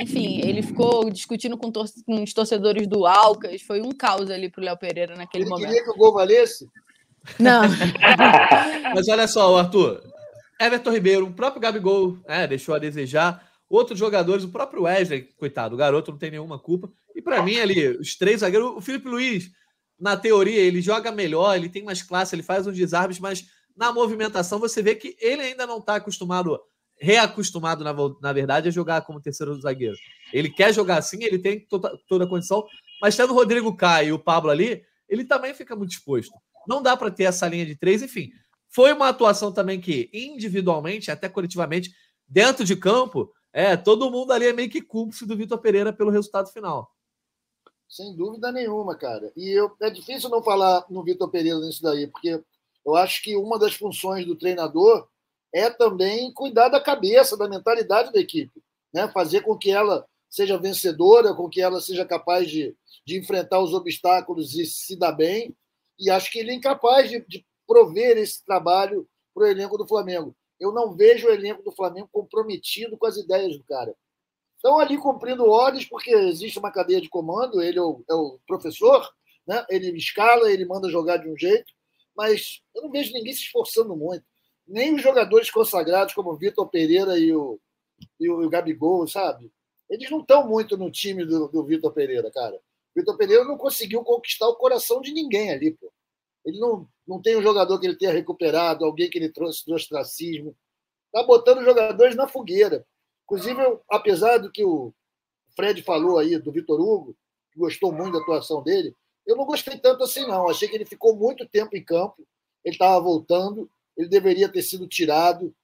S4: enfim, ele ficou discutindo com, tor com os torcedores do Alcas, foi um caos ali pro Léo Pereira naquele
S2: ele
S4: momento.
S2: queria que o gol valesse?
S4: Não.
S1: Mas olha só, Arthur, Everton Ribeiro, o próprio Gabigol é, deixou a desejar. Outros jogadores, o próprio Wesley, coitado, o garoto não tem nenhuma culpa. E para mim, ali, os três zagueiros, o Felipe Luiz, na teoria, ele joga melhor, ele tem mais classe, ele faz uns desarmes, mas na movimentação você vê que ele ainda não está acostumado, reacostumado, na, na verdade, a jogar como terceiro zagueiro. Ele quer jogar assim, ele tem toda, toda a condição, mas tendo o Rodrigo Caio e o Pablo ali, ele também fica muito exposto. Não dá para ter essa linha de três, enfim. Foi uma atuação também que, individualmente, até coletivamente, dentro de campo, é, todo mundo ali é meio que cúmplice do Vitor Pereira pelo resultado final.
S2: Sem dúvida nenhuma, cara. E eu, é difícil não falar no Vitor Pereira nisso daí, porque eu acho que uma das funções do treinador é também cuidar da cabeça, da mentalidade da equipe, né? fazer com que ela seja vencedora, com que ela seja capaz de, de enfrentar os obstáculos e se dar bem. E acho que ele é incapaz de, de prover esse trabalho para o elenco do Flamengo eu não vejo o elenco do Flamengo comprometido com as ideias do cara. Estão ali cumprindo ordens, porque existe uma cadeia de comando, ele é o, é o professor, né? ele escala, ele manda jogar de um jeito, mas eu não vejo ninguém se esforçando muito. Nem os jogadores consagrados, como o Vitor Pereira e o, e o, Gabigol, sabe? Eles não estão muito no time do, do Vitor Pereira, cara. O Vitor Pereira não conseguiu conquistar o coração de ninguém ali, pô. Ele não, não tem um jogador que ele tenha recuperado, alguém que ele trouxe do ostracismo. Está botando jogadores na fogueira. Inclusive, apesar do que o Fred falou aí, do Vitor Hugo, que gostou muito da atuação dele, eu não gostei tanto assim, não. Achei que ele ficou muito tempo em campo, ele estava voltando, ele deveria ter sido tirado,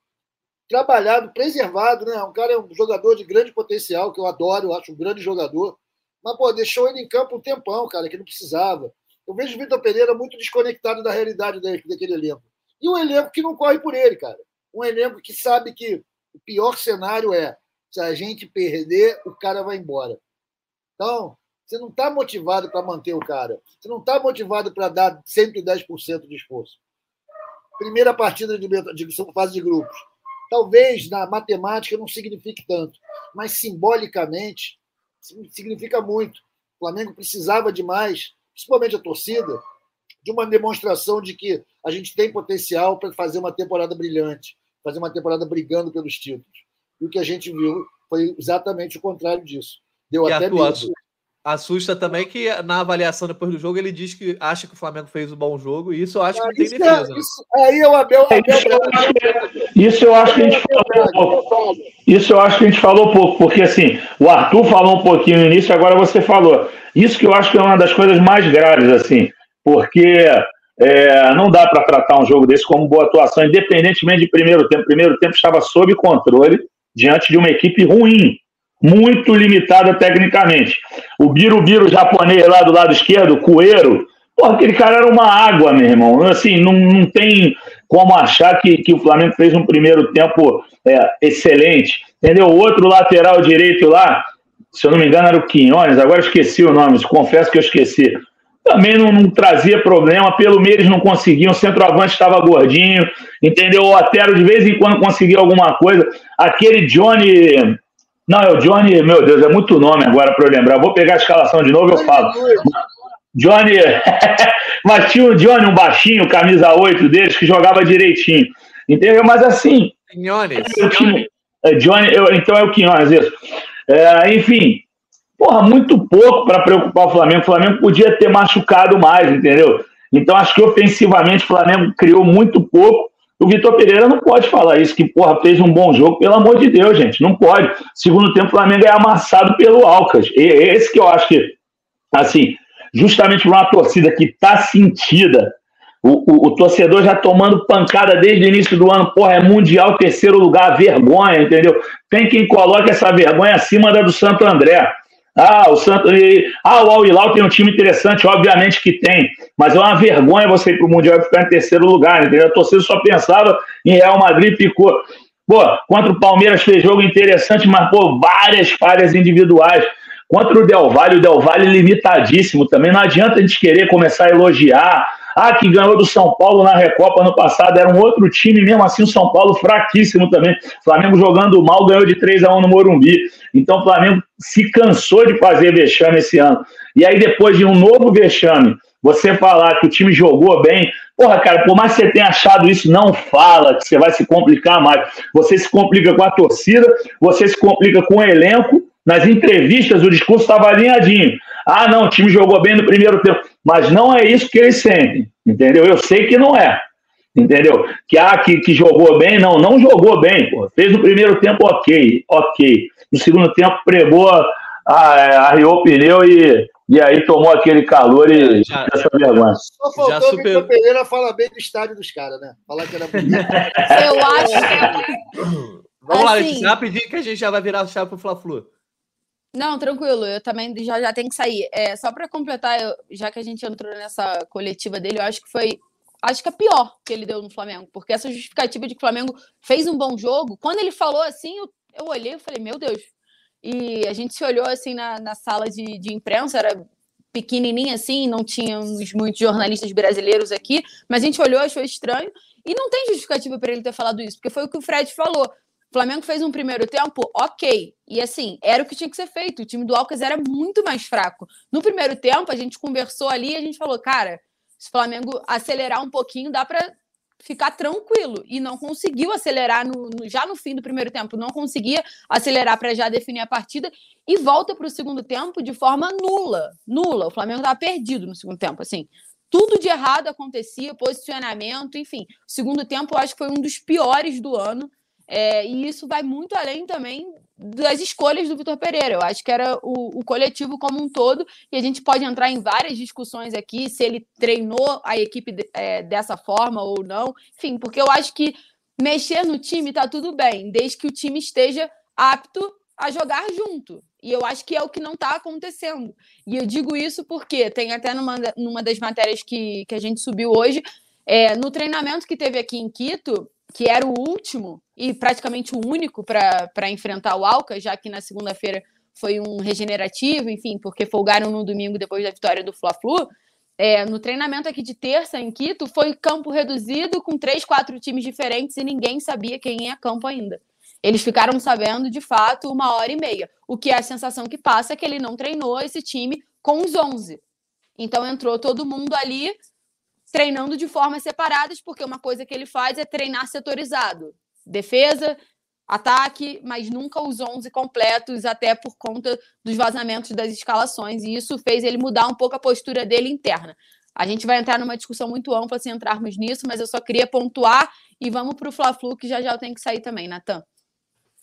S2: trabalhado, preservado, né? Um cara é um jogador de grande potencial, que eu adoro, eu acho um grande jogador. Mas, pô, deixou ele em campo um tempão, cara, que não precisava. Eu vejo o Vitor Pereira muito desconectado da realidade daquele elenco. E um elenco que não corre por ele, cara. Um elenco que sabe que o pior cenário é se a gente perder, o cara vai embora. Então, você não está motivado para manter o cara. Você não está motivado para dar 110% de esforço. Primeira partida de, de fase de grupos. Talvez na matemática não signifique tanto, mas simbolicamente significa muito. O Flamengo precisava de mais principalmente a torcida, de uma demonstração de que a gente tem potencial para fazer uma temporada brilhante, fazer uma temporada brigando pelos títulos. E o que a gente viu foi exatamente o contrário disso. Deu
S1: e
S2: até
S1: medo. Assusta também que na avaliação depois do jogo ele diz que acha que o Flamengo fez um bom jogo e isso eu acho que não tem
S2: isso
S1: defesa.
S2: É, isso, aí é o Abel, Abel
S3: isso eu acho que a gente falou pouco. Isso eu acho que a gente falou pouco, porque assim, o Arthur falou um pouquinho no início, agora você falou. Isso que eu acho que é uma das coisas mais graves, assim, porque é, não dá para tratar um jogo desse como boa atuação, independentemente de primeiro tempo. Primeiro tempo estava sob controle diante de uma equipe ruim, muito limitada tecnicamente. O Birubiru japonês lá do lado esquerdo, Coeiro, porra, aquele cara era uma água, meu irmão. Assim, não, não tem como achar que, que o Flamengo fez um primeiro tempo é, excelente. Entendeu? Outro lateral direito lá, se eu não me engano, era o Quinones, agora esqueci o nome, confesso que eu esqueci. Também não, não trazia problema, pelo meio eles não conseguiam, o centroavante estava gordinho, entendeu? O Otero de vez em quando conseguia alguma coisa. Aquele Johnny. Não, é o Johnny, meu Deus, é muito nome agora para eu lembrar. Vou pegar a escalação de novo e eu falo. Johnny. Mas tinha o Johnny, um baixinho, camisa 8 deles, que jogava direitinho. Entendeu? Mas assim.
S1: Quinones.
S3: Johnny, eu, então é o Quinones, isso. É, enfim, porra, muito pouco para preocupar o Flamengo. O Flamengo podia ter machucado mais, entendeu? Então acho que ofensivamente o Flamengo criou muito pouco. O Vitor Pereira não pode falar isso, que porra, fez um bom jogo, pelo amor de Deus, gente. Não pode. Segundo tempo, o Flamengo é amassado pelo Alcas. E esse que eu acho que, assim, justamente por uma torcida que está sentida, o, o, o, torcedor já tomando pancada desde o início do ano, porra, é mundial, terceiro lugar, vergonha, entendeu? Tem quem coloque essa vergonha acima da do Santo André. Ah, o Santos. Ah, o Al Hilal tem um time interessante, obviamente que tem, mas é uma vergonha você ir para o Mundial e ficar em terceiro lugar, entendeu? A torcida só pensava em Real Madrid ficou. Pô, contra o Palmeiras fez jogo interessante, pô, várias falhas individuais. Contra o Del Valle, o Del Valle limitadíssimo também. Não adianta a gente querer começar a elogiar. Ah, que ganhou do São Paulo na Recopa no passado, era um outro time, mesmo assim o São Paulo fraquíssimo também. Flamengo jogando mal, ganhou de 3 a 1 no Morumbi. Então o Flamengo se cansou de fazer vexame esse ano. E aí, depois de um novo vexame, você falar que o time jogou bem, porra, cara, por mais que você tenha achado isso, não fala que você vai se complicar mais. Você se complica com a torcida, você se complica com o elenco, nas entrevistas, o discurso estava alinhadinho. Ah, não, o time jogou bem no primeiro tempo. Mas não é isso que eles sentem, entendeu? Eu sei que não é, entendeu? Que, ah, que, que jogou bem, não, não jogou bem, pô. Fez no primeiro tempo ok, ok. No segundo tempo pregou, arriou o pneu e, e aí tomou aquele calor e já, essa vergonha.
S2: Só faltou já super... o Vitor Pereira falar bem do estádio dos caras, né? Falar que era bonito.
S4: Eu acho
S1: que... Vamos assim, lá, rapidinho que a gente já vai virar o chave pro Fla-Flu.
S4: Não, tranquilo, eu também já, já tenho que sair. É, só para completar, eu, já que a gente entrou nessa coletiva dele, eu acho que foi. Acho que a pior que ele deu no Flamengo, porque essa justificativa de que o Flamengo fez um bom jogo, quando ele falou assim, eu, eu olhei e falei, meu Deus. E a gente se olhou assim na, na sala de, de imprensa, era pequenininha assim, não tínhamos muitos jornalistas brasileiros aqui, mas a gente olhou, achou estranho, e não tem justificativa para ele ter falado isso, porque foi o que o Fred falou. Flamengo fez um primeiro tempo, ok. E assim, era o que tinha que ser feito. O time do Alcas era muito mais fraco. No primeiro tempo, a gente conversou ali e a gente falou, cara, se o Flamengo acelerar um pouquinho, dá para ficar tranquilo. E não conseguiu acelerar no, no, já no fim do primeiro tempo, não conseguia acelerar para já definir a partida e volta para o segundo tempo de forma nula. Nula. O Flamengo estava perdido no segundo tempo, assim. Tudo de errado acontecia, posicionamento, enfim. O segundo tempo eu acho que foi um dos piores do ano. É, e isso vai muito além também das escolhas do Vitor Pereira. Eu acho que era o, o, coletivo como um todo, e a gente pode entrar em várias discussões aqui se ele treinou a equipe é, dessa forma ou não. Enfim, porque eu acho que mexer no time tá tudo bem, desde que o time esteja apto a jogar junto. E eu acho que é o que não está acontecendo. E eu digo isso porque tem até numa, numa das matérias que, que a gente subiu hoje, é, no treinamento que teve aqui em Quito, que era o último e praticamente o único para enfrentar o Alca, já que na segunda-feira foi um regenerativo, enfim, porque folgaram no domingo depois da vitória do Fla-Flu. É, no treinamento aqui de terça em Quito, foi campo reduzido com três, quatro times diferentes e ninguém sabia quem ia campo ainda. Eles ficaram sabendo, de fato, uma hora e meia. O que é a sensação que passa é que ele não treinou esse time com os 11. Então entrou todo mundo ali treinando de formas separadas, porque uma coisa que ele faz é treinar setorizado. Defesa, ataque, mas nunca os 11 completos, até por conta dos vazamentos das escalações. E isso fez ele mudar um pouco a postura dele interna. A gente vai entrar numa discussão muito ampla se entrarmos nisso, mas eu só queria pontuar e vamos para o Fla-Flu, que já já eu tenho que sair também, Natan.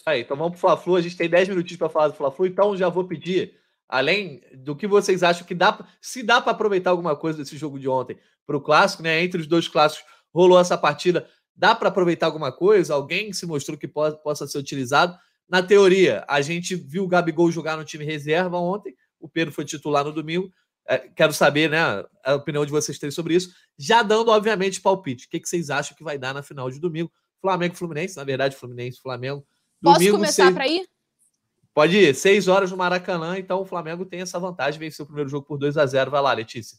S1: Aí, então vamos para o Fla-Flu. A gente tem 10 minutinhos para falar do Fla-Flu, então já vou pedir, além do que vocês acham que dá, se dá para aproveitar alguma coisa desse jogo de ontem, para o clássico, né? Entre os dois clássicos rolou essa partida. Dá para aproveitar alguma coisa? Alguém se mostrou que po possa ser utilizado? Na teoria, a gente viu o Gabigol jogar no time reserva ontem. O Pedro foi titular no domingo. É, quero saber, né, a opinião de vocês três sobre isso. Já dando, obviamente, palpite. O que, que vocês acham que vai dar na final de domingo? Flamengo Fluminense, na verdade, Fluminense Flamengo.
S4: Posso começar seis... para ir?
S1: Pode ir. Seis horas no Maracanã, então o Flamengo tem essa vantagem, venceu o primeiro jogo por 2 a 0 Vai lá, Letícia.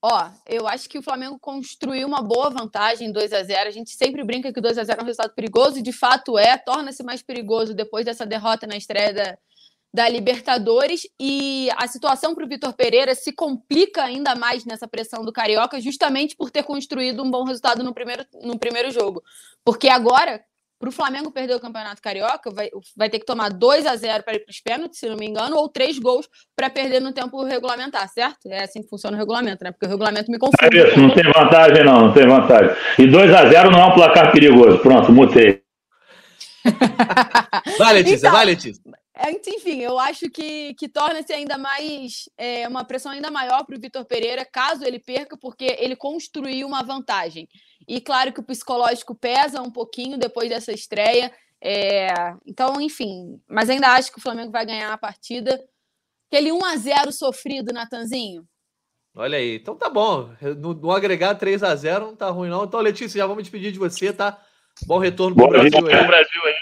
S4: Ó, eu acho que o Flamengo construiu uma boa vantagem 2 a 0 A gente sempre brinca que o 2 a 0 é um resultado perigoso, e de fato é, torna-se mais perigoso depois dessa derrota na estreia da, da Libertadores. E a situação para o Vitor Pereira se complica ainda mais nessa pressão do Carioca, justamente por ter construído um bom resultado no primeiro, no primeiro jogo. Porque agora, para o Flamengo perder o Campeonato Carioca, vai, vai ter que tomar 2 a 0 para ir para os pênaltis, se não me engano, ou três gols para perder no tempo regulamentar, certo? É assim que funciona o regulamento, né? Porque o regulamento me confunde.
S3: É isso, não tem vantagem, não, não tem vantagem. E 2 a 0 não é um placar perigoso. Pronto, mutei.
S1: vai, Letícia, então, vai, Letícia.
S4: É, enfim, eu acho que, que torna-se ainda mais é, uma pressão ainda maior para o Vitor Pereira, caso ele perca, porque ele construiu uma vantagem. E claro que o psicológico pesa um pouquinho depois dessa estreia. É... Então, enfim, mas ainda acho que o Flamengo vai ganhar a partida. Aquele 1 a 0 sofrido, Natanzinho.
S1: Olha aí. Então tá bom. No, no agregar 3 a 0 não tá ruim, não. Então, Letícia, já vamos despedir de você, tá? Bom retorno para o Brasil, aí. Brasil aí.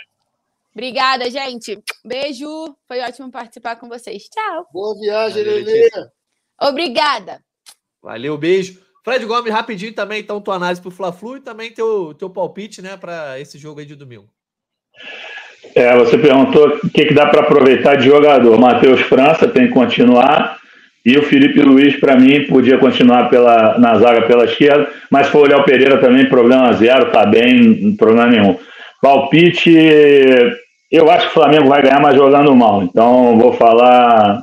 S4: Obrigada, gente. Beijo. Foi ótimo participar com vocês. Tchau.
S2: Boa viagem, Lelê.
S4: Obrigada.
S1: Valeu, beijo. Fred Gomes, rapidinho também, então, tua análise para o Fla-Flu e também teu, teu palpite, né, para esse jogo aí de domingo.
S3: É, você perguntou o que, que dá para aproveitar de jogador. Matheus França tem que continuar. E o Felipe Luiz, para mim, podia continuar pela, na zaga pela esquerda, mas olhar o Pereira também, problema zero, tá bem, problema nenhum. Palpite, eu acho que o Flamengo vai ganhar, mas jogando mal. Então, vou falar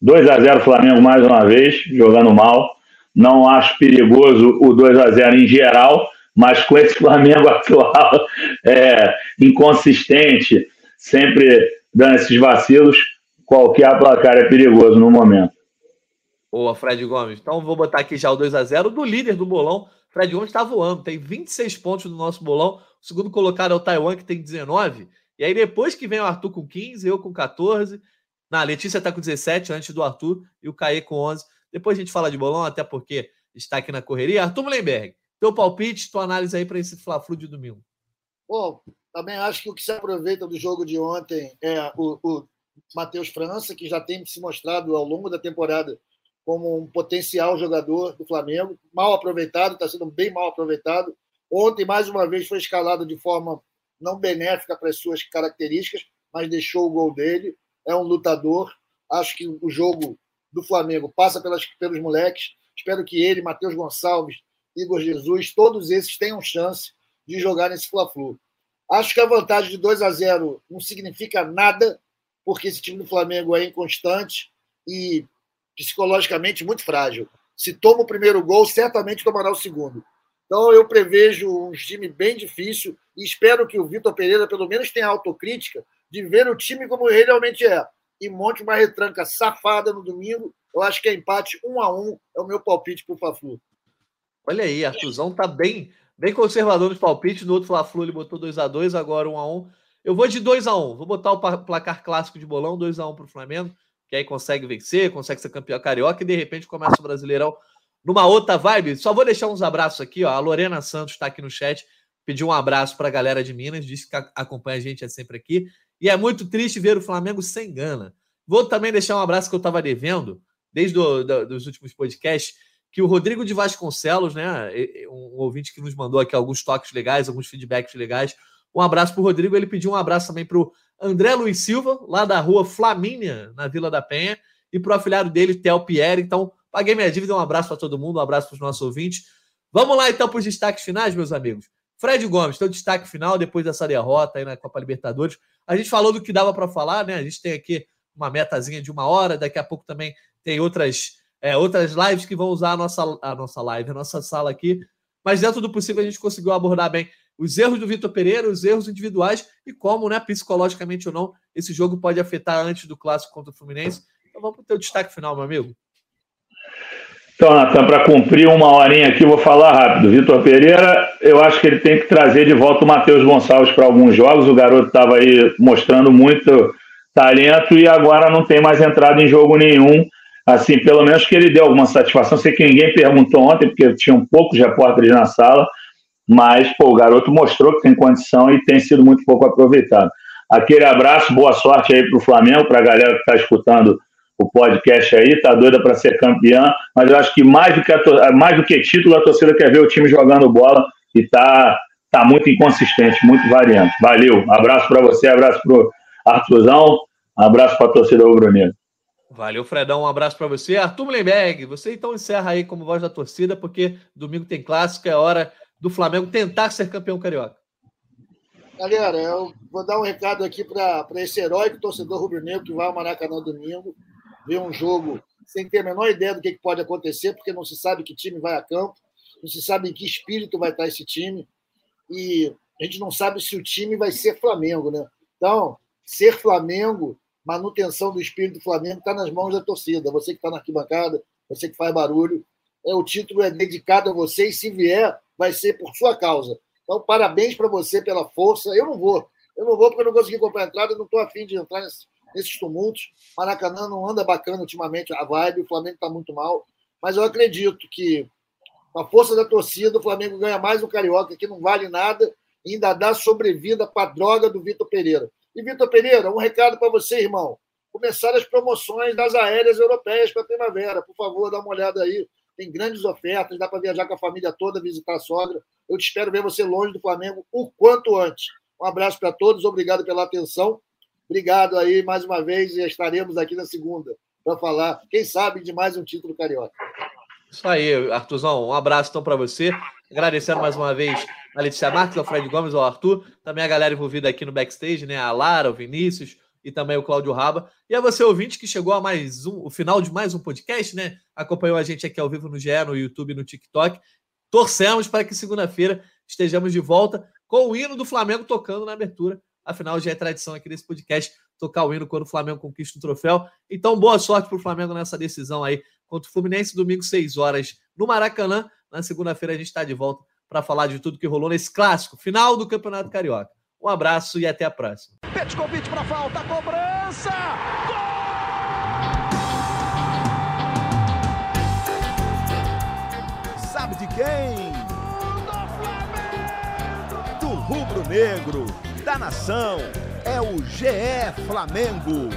S3: 2 a 0 Flamengo mais uma vez, jogando mal. Não acho perigoso o 2 a 0 em geral, mas com esse Flamengo atual é, inconsistente, sempre dando esses vacilos, qualquer placar é perigoso no momento.
S1: Boa, Fred Gomes. Então vou botar aqui já o 2 a 0 do líder do bolão. Fred Gomes está voando, tem 26 pontos no nosso bolão. O segundo colocado é o Taiwan, que tem 19. E aí depois que vem o Arthur com 15, eu com 14. Na Letícia está com 17 antes do Arthur e o Caê com 11. Depois a gente fala de bolão, até porque está aqui na correria. Arthur Mullenberg, teu palpite, tua análise aí para esse Fla-Flu de domingo.
S2: Bom, também acho que o que se aproveita do jogo de ontem é o, o Matheus França, que já tem se mostrado ao longo da temporada como um potencial jogador do Flamengo, mal aproveitado, está sendo bem mal aproveitado. Ontem, mais uma vez, foi escalado de forma não benéfica para as suas características, mas deixou o gol dele. É um lutador. Acho que o jogo do Flamengo passa pelas, pelos moleques. Espero que ele, Matheus Gonçalves, Igor Jesus, todos esses tenham chance de jogar nesse Fla-Flu. Acho que a vantagem de 2 a 0 não significa nada, porque esse time do Flamengo é inconstante e psicologicamente muito frágil. Se toma o primeiro gol, certamente tomará o segundo. Então eu prevejo um time bem difícil e espero que o Vitor Pereira pelo menos tenha autocrítica de ver o time como realmente é e monte uma retranca safada no domingo. Eu acho que é empate um a um é o meu palpite para o Fla-Flu.
S1: Olha aí, Artuzão tá bem, bem conservador nos palpites. No outro Fla-Flu ele botou 2 a 2 agora 1 um a 1 um. Eu vou de 2 a 1 um. Vou botar o placar clássico de bolão, 2 a 1 um para o Flamengo que aí consegue vencer, consegue ser campeão carioca e de repente começa o Brasileirão numa outra vibe. Só vou deixar uns abraços aqui, ó. A Lorena Santos está aqui no chat, pediu um abraço para a galera de Minas, disse que acompanha a gente é sempre aqui. E é muito triste ver o Flamengo sem gana. Vou também deixar um abraço que eu estava devendo, desde dos últimos podcasts, que o Rodrigo de Vasconcelos, né, um ouvinte que nos mandou aqui alguns toques legais, alguns feedbacks legais. Um abraço para o Rodrigo. Ele pediu um abraço também para o André Luiz Silva, lá da rua Flamínia, na Vila da Penha, e para o afilhado dele, Theo Pierre. Então, paguei minha dívida. Um abraço para todo mundo, um abraço para os nossos ouvintes. Vamos lá, então, para os destaques finais, meus amigos. Fred Gomes, teu destaque final depois dessa derrota aí na Copa Libertadores. A gente falou do que dava para falar, né? A gente tem aqui uma metazinha de uma hora, daqui a pouco também tem outras, é, outras lives que vão usar a nossa, a nossa live, a nossa sala aqui. Mas dentro do possível a gente conseguiu abordar bem os erros do Vitor Pereira, os erros individuais e como, né, psicologicamente ou não, esse jogo pode afetar antes do clássico contra o Fluminense. Então vamos para o teu destaque final, meu amigo.
S3: Então, Natan, para cumprir uma horinha aqui, vou falar rápido. Vitor Pereira, eu acho que ele tem que trazer de volta o Matheus Gonçalves para alguns jogos. O garoto estava aí mostrando muito talento e agora não tem mais entrado em jogo nenhum. Assim, pelo menos que ele deu alguma satisfação. Sei que ninguém perguntou ontem, porque tinham poucos repórteres na sala, mas pô, o garoto mostrou que tem condição e tem sido muito pouco aproveitado. Aquele abraço, boa sorte aí para o Flamengo, para a galera que está escutando o podcast aí, tá doida para ser campeã, mas eu acho que mais do que, a, mais do que título, a torcida quer ver o time jogando bola e tá, tá muito inconsistente, muito variante. Valeu, abraço para você, abraço para o Arthurzão, abraço para a torcida rubro-negra.
S1: Valeu, Fredão. Um abraço para você. Arthur Mullenberg, você então encerra aí como voz da torcida, porque domingo tem clássico, é hora do Flamengo tentar ser campeão carioca?
S2: Galera, eu vou dar um recado aqui para esse heróico torcedor rubro-negro que vai ao Maracanã domingo, ver um jogo sem ter a menor ideia do que pode acontecer, porque não se sabe que time vai a campo, não se sabe em que espírito vai estar esse time, e a gente não sabe se o time vai ser Flamengo, né? Então, ser Flamengo, manutenção do espírito do Flamengo está nas mãos da torcida. Você que está na arquibancada, você que faz barulho, é, o título é dedicado a você e se vier, vai ser por sua causa. Então, parabéns para você pela força. Eu não vou. Eu não vou porque eu não consegui comprar entrada, não estou afim de entrar nesse, nesses tumultos. Maracanã não anda bacana ultimamente, a vibe, o Flamengo está muito mal. Mas eu acredito que, com a força da torcida, o Flamengo ganha mais um Carioca, que não vale nada, e ainda dá sobrevida para a droga do Vitor Pereira. E, Vitor Pereira, um recado para você, irmão. Começaram as promoções das aéreas europeias para a primavera. Por favor, dá uma olhada aí. Tem grandes ofertas, dá para viajar com a família toda, visitar a sogra. Eu te espero ver você longe do Flamengo o quanto antes. Um abraço para todos, obrigado pela atenção. Obrigado aí mais uma vez e estaremos aqui na segunda para falar, quem sabe, de mais um título carioca.
S1: Isso aí, Arthurzão. Um abraço então para você. Agradecendo mais uma vez a Letícia Marques, ao Fred Gomes, ao Arthur, também a galera envolvida aqui no backstage, né? A Lara, o Vinícius e também o Cláudio Raba. E a você, ouvinte, que chegou a mais um, o final de mais um podcast, né? Acompanhou a gente aqui ao vivo no GE, no YouTube, no TikTok. Torcemos para que segunda-feira estejamos de volta com o hino do Flamengo tocando na abertura Afinal, já é tradição aqui nesse podcast tocar o hino quando o Flamengo conquista o troféu. Então, boa sorte para o Flamengo nessa decisão aí contra o Fluminense, domingo, 6 horas, no Maracanã. Na segunda-feira, a gente está de volta para falar de tudo que rolou nesse clássico, final do Campeonato Carioca. Um abraço e até a próxima.
S5: convite para falta, cobrança! Gol! Sabe de quem? Do Flamengo! Do rubro-negro da nação. É o GE Flamengo.